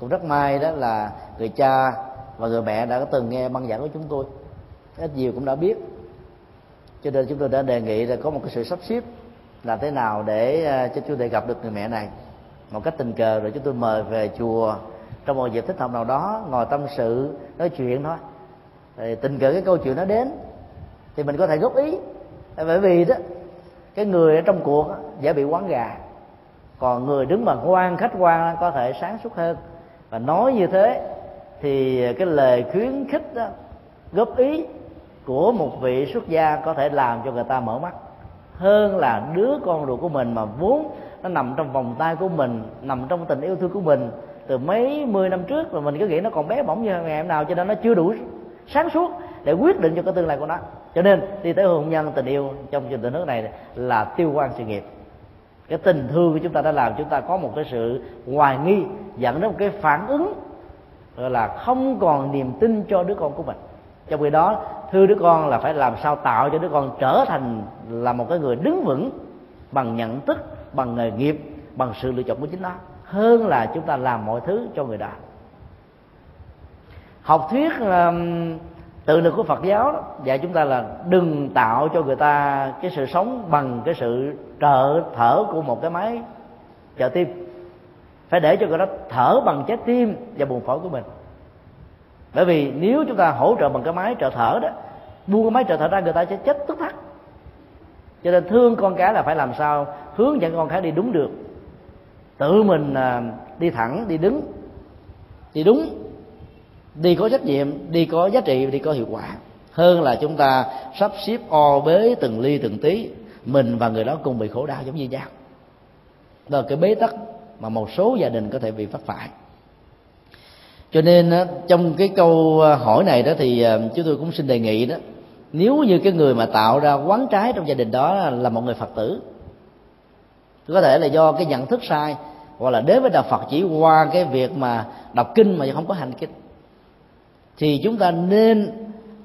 Cũng rất may đó là người cha và người mẹ đã có từng nghe băng giảng của chúng tôi. Ít nhiều cũng đã biết. Cho nên chúng tôi đã đề nghị là có một cái sự sắp xếp là thế nào để ờ, cho chúng tôi gặp được người mẹ này. Một cách tình cờ rồi chúng tôi mời về chùa. Trong một dịp thích hợp nào đó, ngồi tâm sự, nói chuyện thôi. Thì tình cờ cái câu chuyện nó đến, thì mình có thể góp ý. Bởi vì đó cái người ở trong cuộc dễ bị quán gà. Còn người đứng bằng quan khách quan có thể sáng suốt hơn. Và nói như thế thì cái lời khuyến khích đó, góp ý của một vị xuất gia có thể làm cho người ta mở mắt. Hơn là đứa con ruột của mình mà vốn nó nằm trong vòng tay của mình nằm trong tình yêu thương của mình từ mấy mươi năm trước mà mình cứ nghĩ nó còn bé bỏng như ngày hôm nào cho nên nó chưa đủ sáng suốt để quyết định cho cái tương lai của nó. Cho nên đi tới hôn nhân tình yêu trong trường tình nước này là tiêu quan sự nghiệp. Cái tình thương của chúng ta đã làm chúng ta có một cái sự hoài nghi dẫn đến một cái phản ứng gọi là không còn niềm tin cho đứa con của mình. Trong khi đó thương đứa con là phải làm sao tạo cho đứa con trở thành là một cái người đứng vững bằng nhận thức bằng nghề nghiệp bằng sự lựa chọn của chính nó hơn là chúng ta làm mọi thứ cho người đó học thuyết um, tự lực của Phật giáo dạy chúng ta là đừng tạo cho người ta cái sự sống bằng cái sự trợ, thở của một cái máy trợ tim. Phải để cho người đó thở bằng trái tim và buồng phổi của mình. Bởi vì nếu chúng ta hỗ trợ bằng cái máy trợ thở đó, buông cái máy trợ thở ra, người ta sẽ chết tức thắt. Cho nên thương con cái là phải làm sao? Hướng dẫn con cái đi đúng được. Tự mình à, đi thẳng, đi đứng. Đi đúng đi có trách nhiệm, đi có giá trị, đi có hiệu quả. Hơn là chúng ta sắp xếp o bế từng ly từng tí, mình và người đó cùng bị khổ đau giống như nhau. Đó là cái bế tắc mà một số gia đình có thể bị phát phải. Cho nên trong cái câu à, hỏi này đó thì à, chúng tôi cũng xin đề nghị đó, nếu như cái người mà tạo ra quán trái trong gia đình đó là một người phật tử có thể là do cái nhận thức sai, hoặc là đến với đạo phật chỉ qua cái việc mà đọc kinh mà không có hành kinh thì chúng ta nên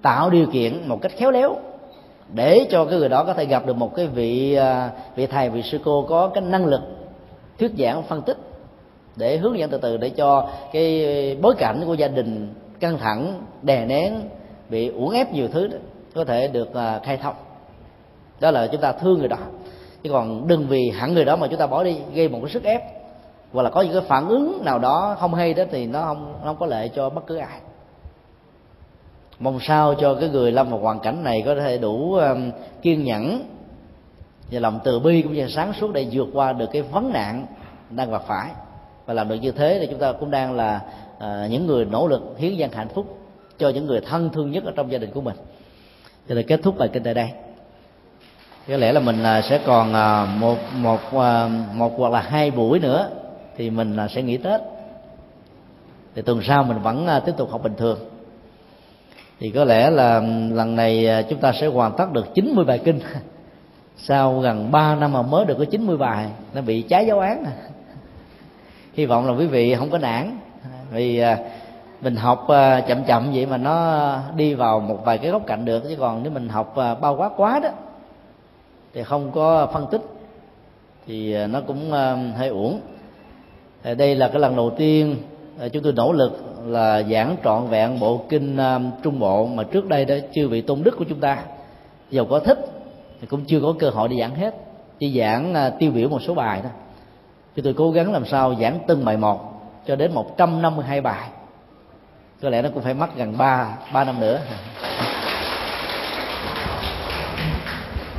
tạo điều kiện một cách khéo léo để cho cái người đó có thể gặp được một cái vị à, vị thầy vị sư cô có cái năng lực thuyết giảng phân tích để hướng dẫn từ từ để cho cái bối cảnh của gia đình căng thẳng đè nén bị uổng ép nhiều thứ đó, có thể được à, khai thông. Đó là chúng ta thương người đó. Chứ còn đừng vì hẳn người đó mà chúng ta bỏ đi gây một cái sức ép hoặc là có những cái phản ứng nào đó không hay đó thì nó không nó không có lợi cho bất cứ ai mong sao cho cái người lâm vào hoàn cảnh này có thể đủ um, kiên nhẫn và lòng từ bi cũng như sáng suốt để vượt qua được cái vấn nạn đang gặp phải. Và làm được như thế thì chúng ta cũng đang là à, những người nỗ lực hiến dân hạnh phúc cho những người thân thương nhất ở trong gia đình của mình. Cho nên kết thúc bài kinh tại đây. Có lẽ là mình là sẽ còn à, một một à, một hoặc là hai buổi nữa thì mình à, sẽ nghỉ tết. Thì tuần sau mình vẫn tiếp tục học bình thường thì có lẽ là lần này à, chúng ta sẽ hoàn tất được 90 bài kinh. *laughs* Sau gần 3 năm mà mới được có 90 bài, nó bị trái giáo án. *laughs* Hy vọng là quý vị không có nản. Vì à, mình học à, chậm chậm vậy mà nó đi vào một vài cái góc cạnh được. Chứ còn nếu mình học bao quát quá đó, thì không có phân tích, thì nó cũng hơi uổng. Đây là cái lần đầu tiên chúng tôi nỗ lực là giảng trọn vẹn bộ kinh à, trung bộ mà trước đây đó chưa vị tôn đức của chúng ta. Dầu có thích thì cũng chưa có cơ hội đi giảng hết. Chỉ giảng à, tiêu biểu một số bài thôi. Chúng tôi cố gắng làm sao giảng từng bài một cho đến 152 bài. Có lẽ nó cũng phải mất gần ba ba năm nữa.